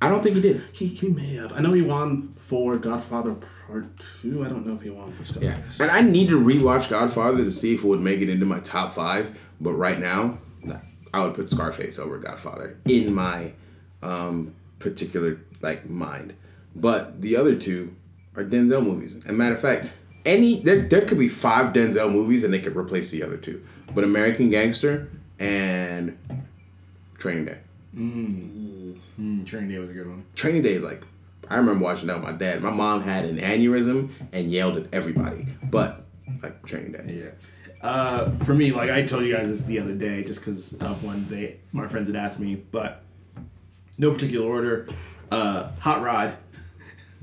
[SPEAKER 2] I don't think he did.
[SPEAKER 4] He, he may have. I know he won for Godfather Part Two. I don't know if he won for
[SPEAKER 2] Yeah,
[SPEAKER 4] Scarface.
[SPEAKER 2] and I need to rewatch Godfather to see if it would make it into my top five. But right now, I would put Scarface over Godfather in my um, particular like mind. But the other two are Denzel movies. And matter of fact, any there there could be five Denzel movies and they could replace the other two. But American Gangster and Training Day.
[SPEAKER 3] Mm, Training Day was a good one.
[SPEAKER 2] Training Day, like I remember watching that with my dad. My mom had an aneurysm and yelled at everybody. But like Training Day.
[SPEAKER 3] Yeah. Uh, for me, like I told you guys this the other day, just because of when they my friends had asked me, but no particular order. Uh, Hot Rod,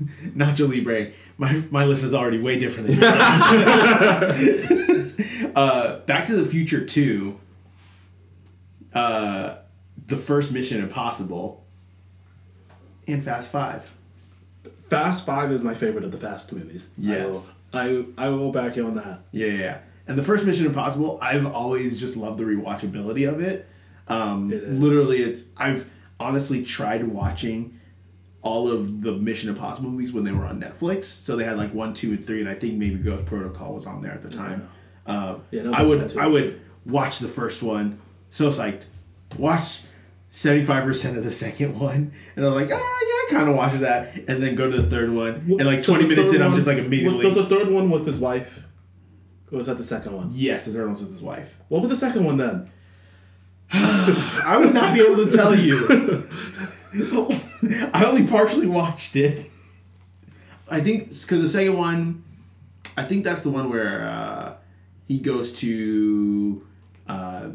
[SPEAKER 3] Nacho Libre. My my list is already way different than yours. uh, Back to the Future Two. Uh, the first Mission Impossible. And Fast Five.
[SPEAKER 4] Fast Five is my favorite of the Fast movies.
[SPEAKER 3] Yes.
[SPEAKER 4] I will, I, I will back you on that.
[SPEAKER 3] Yeah, yeah, yeah. And the first Mission Impossible, I've always just loved the rewatchability of it. Um,
[SPEAKER 4] It is.
[SPEAKER 3] Literally, it's I've honestly tried watching all of the Mission Impossible movies when they were on Netflix. So they had like one, two, and three, and I think maybe Ghost Protocol was on there at the time. Uh,
[SPEAKER 4] Yeah, no,
[SPEAKER 3] I would. I would watch the first one. So psyched. Watch. 75% of the second one, and I'm like, ah, yeah, I kind of watched that, and then go to the third one, and like
[SPEAKER 4] So
[SPEAKER 3] 20
[SPEAKER 4] the
[SPEAKER 3] minutes in, I'm just like
[SPEAKER 4] What,
[SPEAKER 3] immediately,
[SPEAKER 4] was the third one with his wife? Or was that the second one?
[SPEAKER 3] yes, the third one's with his wife.
[SPEAKER 4] What was the second one then?
[SPEAKER 3] I would not be able to tell you. I only partially watched it. I think because the second one, I think that's the one where uh, he goes to uh,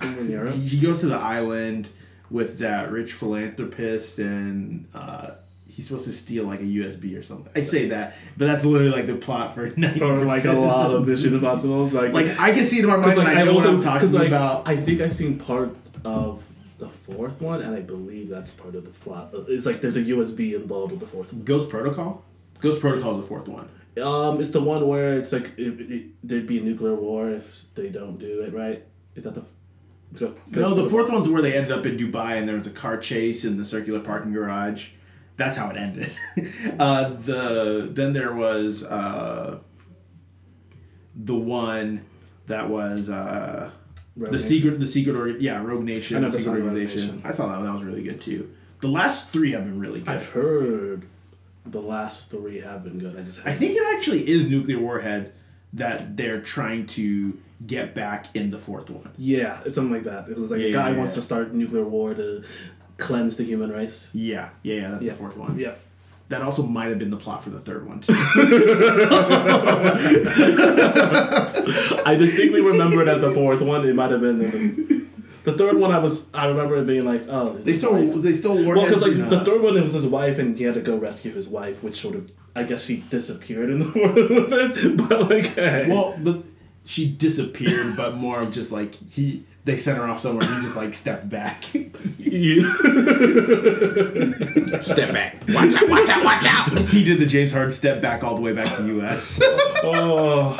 [SPEAKER 4] Somewhere in Europe?
[SPEAKER 3] he he goes to the island with that rich philanthropist and uh, he's supposed to steal like a USB or something. I say that, but that's literally like the plot for ninety
[SPEAKER 4] Or like a lot of Mission Impossibles. Like,
[SPEAKER 3] like I can see it in my mind.
[SPEAKER 4] Like
[SPEAKER 3] and I
[SPEAKER 4] I
[SPEAKER 3] know
[SPEAKER 4] also
[SPEAKER 3] what I'm talking
[SPEAKER 4] like
[SPEAKER 3] about.
[SPEAKER 4] I think I've seen part of the fourth one, and I believe that's part of the plot. It's like there's a USB involved with the fourth one.
[SPEAKER 3] Ghost Protocol. Ghost Protocol is the fourth one.
[SPEAKER 4] Um, it's the one where it's like it, it, there'd be a nuclear war if they don't do it right. Is that the? Go,
[SPEAKER 3] No, the fourth one's where they ended up in Dubai and there was a car chase in the circular parking garage. That's how it ended. uh, the then there was uh, the one that was uh, the
[SPEAKER 4] Nation.
[SPEAKER 3] secret, the secret, or yeah, Rogue Nation,
[SPEAKER 4] I
[SPEAKER 3] the secret organization.
[SPEAKER 4] Nation.
[SPEAKER 3] I saw that one. That was really good too. The last three have been really good.
[SPEAKER 4] I've heard the last three have been good. I just
[SPEAKER 3] I think it actually is nuclear warhead that they're trying to get back in the fourth one.
[SPEAKER 4] yeah, it's something like that. It was like
[SPEAKER 3] Yeah,
[SPEAKER 4] a guy
[SPEAKER 3] yeah,
[SPEAKER 4] wants
[SPEAKER 3] yeah.
[SPEAKER 4] to start nuclear war to cleanse the human race.
[SPEAKER 3] Yeah, yeah, yeah. That's the fourth one.
[SPEAKER 4] Yeah.
[SPEAKER 3] That also might have been the plot for the third one too.
[SPEAKER 4] I distinctly remember it as the fourth one. It might have been the, the third one. I was I remember it being like oh
[SPEAKER 3] they still,
[SPEAKER 4] wife.
[SPEAKER 3] they still work.
[SPEAKER 4] well because like the
[SPEAKER 3] uh,
[SPEAKER 4] third one it was his wife and he had to go rescue his wife, which sort of I guess she disappeared in the fourth. but like hey.
[SPEAKER 3] Well, but she disappeared, but more of just like he. They sent her off somewhere. He just like stepped back.
[SPEAKER 2] Step back. Watch out, watch out, watch out.
[SPEAKER 3] he did the James Harden step back all the way back to U.S.
[SPEAKER 4] oh.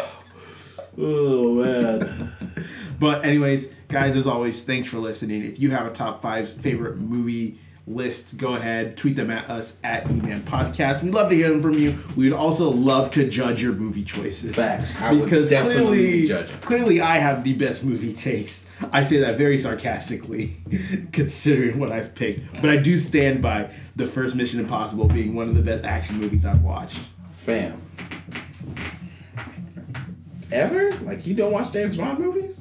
[SPEAKER 4] Oh man.
[SPEAKER 3] But anyways, guys, as always, thanks for listening. If you have a top five favorite movie list, go ahead, tweet them at us at E-Man Podcast. We'd love to hear them from you. We'd also love to judge your movie choices.
[SPEAKER 2] Facts. I would
[SPEAKER 3] because
[SPEAKER 2] definitely
[SPEAKER 3] clearly,
[SPEAKER 2] be
[SPEAKER 3] clearly, I have the best movie taste. I say that very sarcastically, considering what I've picked. But I do stand by the first Mission Impossible being one of the best action movies I've watched.
[SPEAKER 2] Fam. Ever? Like you don't watch James Bond movies?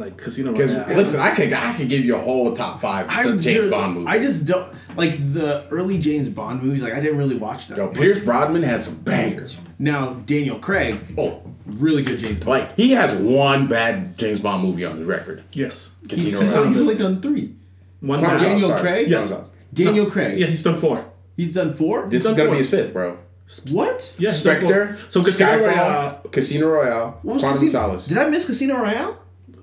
[SPEAKER 4] Like Casino
[SPEAKER 2] Because
[SPEAKER 4] Royale.
[SPEAKER 2] listen, I could I could give you a whole top five
[SPEAKER 3] I'm
[SPEAKER 2] James
[SPEAKER 3] just,
[SPEAKER 2] Bond movies.
[SPEAKER 3] I just don't like the early James Bond movies. Like I didn't really watch them.
[SPEAKER 2] Yo, Pierce Brosnan had some bangers.
[SPEAKER 3] Now Daniel Craig,
[SPEAKER 2] Oh,
[SPEAKER 3] really good James Bond.
[SPEAKER 2] like he has one bad James Bond movie on his record.
[SPEAKER 4] yes.
[SPEAKER 3] He's,
[SPEAKER 2] Casino
[SPEAKER 3] he's,
[SPEAKER 2] Royale.
[SPEAKER 3] he's only done three.
[SPEAKER 4] One
[SPEAKER 2] Quantum
[SPEAKER 4] bad-
[SPEAKER 2] Solace,
[SPEAKER 3] Daniel
[SPEAKER 2] sorry.
[SPEAKER 3] Craig?
[SPEAKER 2] Quantum
[SPEAKER 4] Yes.
[SPEAKER 2] Solace.
[SPEAKER 3] Daniel Craig.
[SPEAKER 4] Yeah, he's done four.
[SPEAKER 3] He's done four.
[SPEAKER 2] This is
[SPEAKER 4] done
[SPEAKER 2] gonna
[SPEAKER 4] four.
[SPEAKER 2] be his fifth, bro.
[SPEAKER 3] what?
[SPEAKER 4] Yeah, he's done
[SPEAKER 2] Spectre,
[SPEAKER 4] four. So Casino
[SPEAKER 2] Skyfall,
[SPEAKER 4] Royale.
[SPEAKER 2] Casino Royale,
[SPEAKER 3] What was
[SPEAKER 2] Quantum
[SPEAKER 3] Casino-
[SPEAKER 2] Solace.
[SPEAKER 3] Did I miss Casino Royale?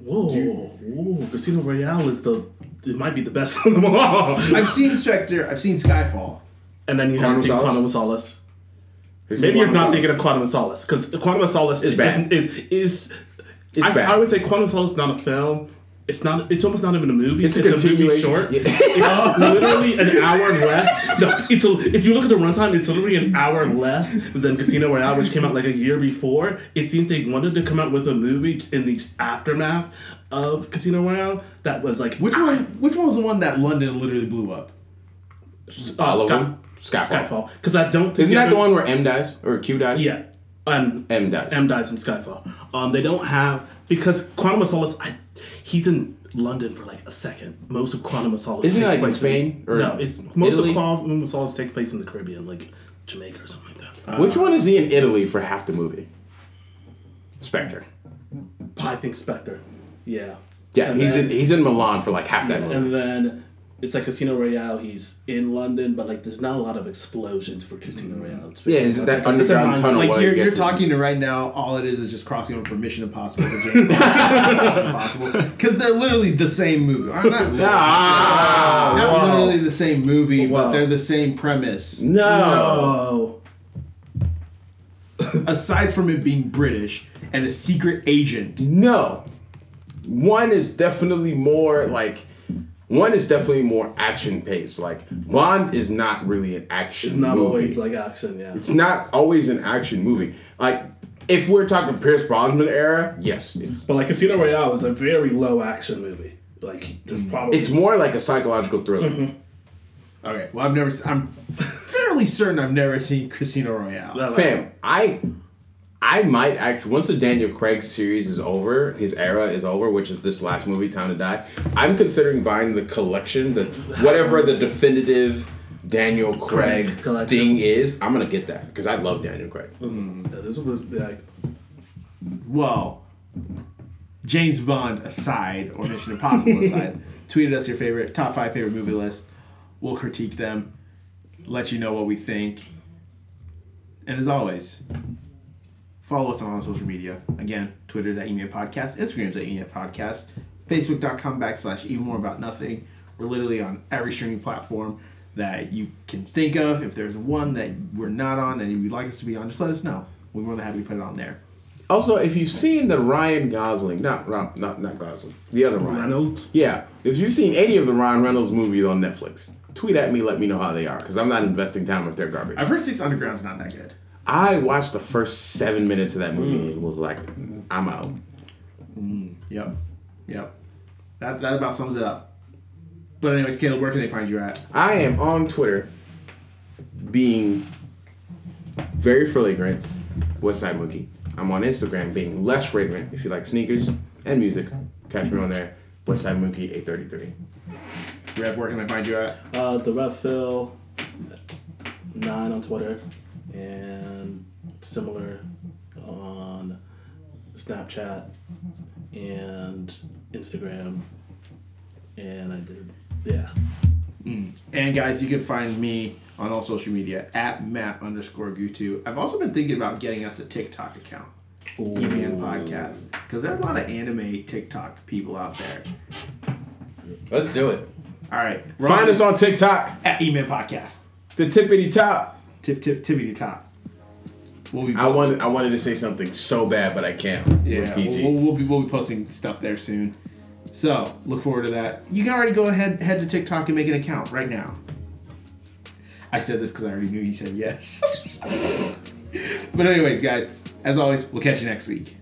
[SPEAKER 4] Whoa, whoa! Casino Royale is the. It might be the best of them all.
[SPEAKER 3] I've seen Spectre. I've seen Skyfall.
[SPEAKER 4] and then you
[SPEAKER 2] Quantum
[SPEAKER 4] have to take
[SPEAKER 2] Solace?
[SPEAKER 4] Quantum of Solace.
[SPEAKER 2] Who's
[SPEAKER 4] Maybe you're
[SPEAKER 2] Quantum
[SPEAKER 4] not
[SPEAKER 2] Solace?
[SPEAKER 4] thinking of Quantum of Solace because Quantum of Solace is
[SPEAKER 2] bad.
[SPEAKER 4] is is, is
[SPEAKER 2] It's
[SPEAKER 4] I,
[SPEAKER 2] bad.
[SPEAKER 4] I would say Quantum of Solace is not a film. It's not. It's almost not even a movie.
[SPEAKER 2] It's a
[SPEAKER 4] movie short.
[SPEAKER 2] Yeah.
[SPEAKER 4] It's literally an hour less. No, it's a. If you look at the runtime, it's literally an hour less than Casino Royale, which came out like a year before. It seems they wanted to come out with a movie in the aftermath of Casino Royale that was like
[SPEAKER 3] Which one? Which one was the one that London literally blew up?
[SPEAKER 4] uh,
[SPEAKER 2] All
[SPEAKER 4] Sky-
[SPEAKER 2] Skyfall.
[SPEAKER 4] Skyfall. Because I don't. think
[SPEAKER 2] Isn't that
[SPEAKER 4] other-
[SPEAKER 2] the one where M dies or Q dies?
[SPEAKER 4] Yeah. And
[SPEAKER 2] M dies.
[SPEAKER 4] M dies in Skyfall. Um, they don't have because Quantum of Solace. I, he's in London for like a second. Most of Quantum of Solace
[SPEAKER 2] Isn't it,
[SPEAKER 4] takes
[SPEAKER 2] like, in
[SPEAKER 4] place
[SPEAKER 2] Spain or
[SPEAKER 4] no, it's most
[SPEAKER 2] Italy?
[SPEAKER 4] of Quantum of Solace takes place in the Caribbean, like Jamaica or something like that.
[SPEAKER 2] Uh, Which one is he in Italy for half the movie? Spectre.
[SPEAKER 4] I think Spectre. Yeah.
[SPEAKER 2] Yeah,
[SPEAKER 4] And
[SPEAKER 2] he's
[SPEAKER 4] then-
[SPEAKER 2] in he's in Milan for like half that movie.
[SPEAKER 4] And then it's like Casino Royale. He's in London, but like there's not a lot of explosions for Casino Royale. It's
[SPEAKER 2] Yeah, is it that
[SPEAKER 4] it's a
[SPEAKER 2] underground
[SPEAKER 4] mind-
[SPEAKER 2] tunnel?
[SPEAKER 3] Like you're, you're talking to right now. All it is is just crossing over from Mission Impossible to James Bond. Impossible because they're literally the same movie. Or not,
[SPEAKER 2] Ah,
[SPEAKER 3] not
[SPEAKER 4] wow.
[SPEAKER 3] literally the same movie,
[SPEAKER 4] Wow.
[SPEAKER 3] but they're the same premise.
[SPEAKER 2] no.
[SPEAKER 4] Oh.
[SPEAKER 3] Aside from it being British and a secret agent.
[SPEAKER 2] No. One is definitely more like one is definitely more action paced. Like Bond is not really an action It's
[SPEAKER 4] Not
[SPEAKER 2] movie.
[SPEAKER 4] always like action. Yeah.
[SPEAKER 2] it's not always an action movie. Like if we're talking Pierce Brosnan era, yes, it's
[SPEAKER 4] But like Casino Royale is a very low action movie. Like there's mm-hmm. probably
[SPEAKER 2] it's more like a psychological thriller. Mm-hmm.
[SPEAKER 3] Okay, well I've never. I'm fairly certain I've never seen Casino Royale.
[SPEAKER 2] Fam, I I might actually once the Daniel Craig series is over, his era is over, which is this last movie, Time to Die. I'm considering buying the collection, the whatever the definitive Daniel Craig,
[SPEAKER 4] Craig collection.
[SPEAKER 2] thing is. I'm gonna get that because I love Daniel Craig.
[SPEAKER 4] Mm-hmm, yeah, this was like
[SPEAKER 3] Well, James Bond aside, or Mission Impossible aside, tweeted us your favorite top five favorite movie list. We'll critique them, let you know what we think, and as always, follow us on all social media. Again, Twitter's at E-Man Podcast, Instagram's at E-Man Podcast, Facebook.com backslash even more about nothing. We're literally on every streaming platform that you can think of. If there's one that we're not on and you'd like us to be on, just let us know. We're more than happy to put it on there.
[SPEAKER 2] Also, if you've seen the Ryan Gosling, not not not, not Gosling, the other Ryan.
[SPEAKER 4] Reynolds.
[SPEAKER 2] Yeah, if you've seen any of the Ryan Reynolds movies on Netflix, tweet at me, let me know how they are, because I'm not investing time with their garbage.
[SPEAKER 3] I've heard Six Underground's not that good.
[SPEAKER 2] I watched the first seven minutes of that movie and was like, I'm out.
[SPEAKER 3] Yep. Yep. That that about sums it up. But anyways, Caleb, where can they find you at?
[SPEAKER 2] I am on Twitter being very flagrant, Westside Mookie. I'm on Instagram being less fragrant if you like sneakers and music. Catch me on there, Westside Mookie 833.
[SPEAKER 3] Rev, where can I find you at?
[SPEAKER 4] Uh, the Rev Phil nine on Twitter and similar on Snapchat and Instagram. And I did, yeah. Mm.
[SPEAKER 3] And guys, you can find me on all social media at Matt underscore Gutu. I've also been thinking about getting us a TikTok account. E-Man Podcast. Because there are a lot of anime TikTok people out there.
[SPEAKER 2] Let's do it.
[SPEAKER 3] All right.
[SPEAKER 2] Find us on TikTok,
[SPEAKER 3] at E-Man Podcast.
[SPEAKER 2] the tippity top.
[SPEAKER 3] Tip, tip, tippity top. We'll
[SPEAKER 2] I wanted I wanted to say something so bad, but I can't. It was
[SPEAKER 3] Yeah, we'll, we'll be we'll be posting stuff there soon. So look forward to that. You can already go ahead head to TikTok and make an account right now. I said this because I already knew you said yes. but anyways, guys, as always, we'll catch you next week.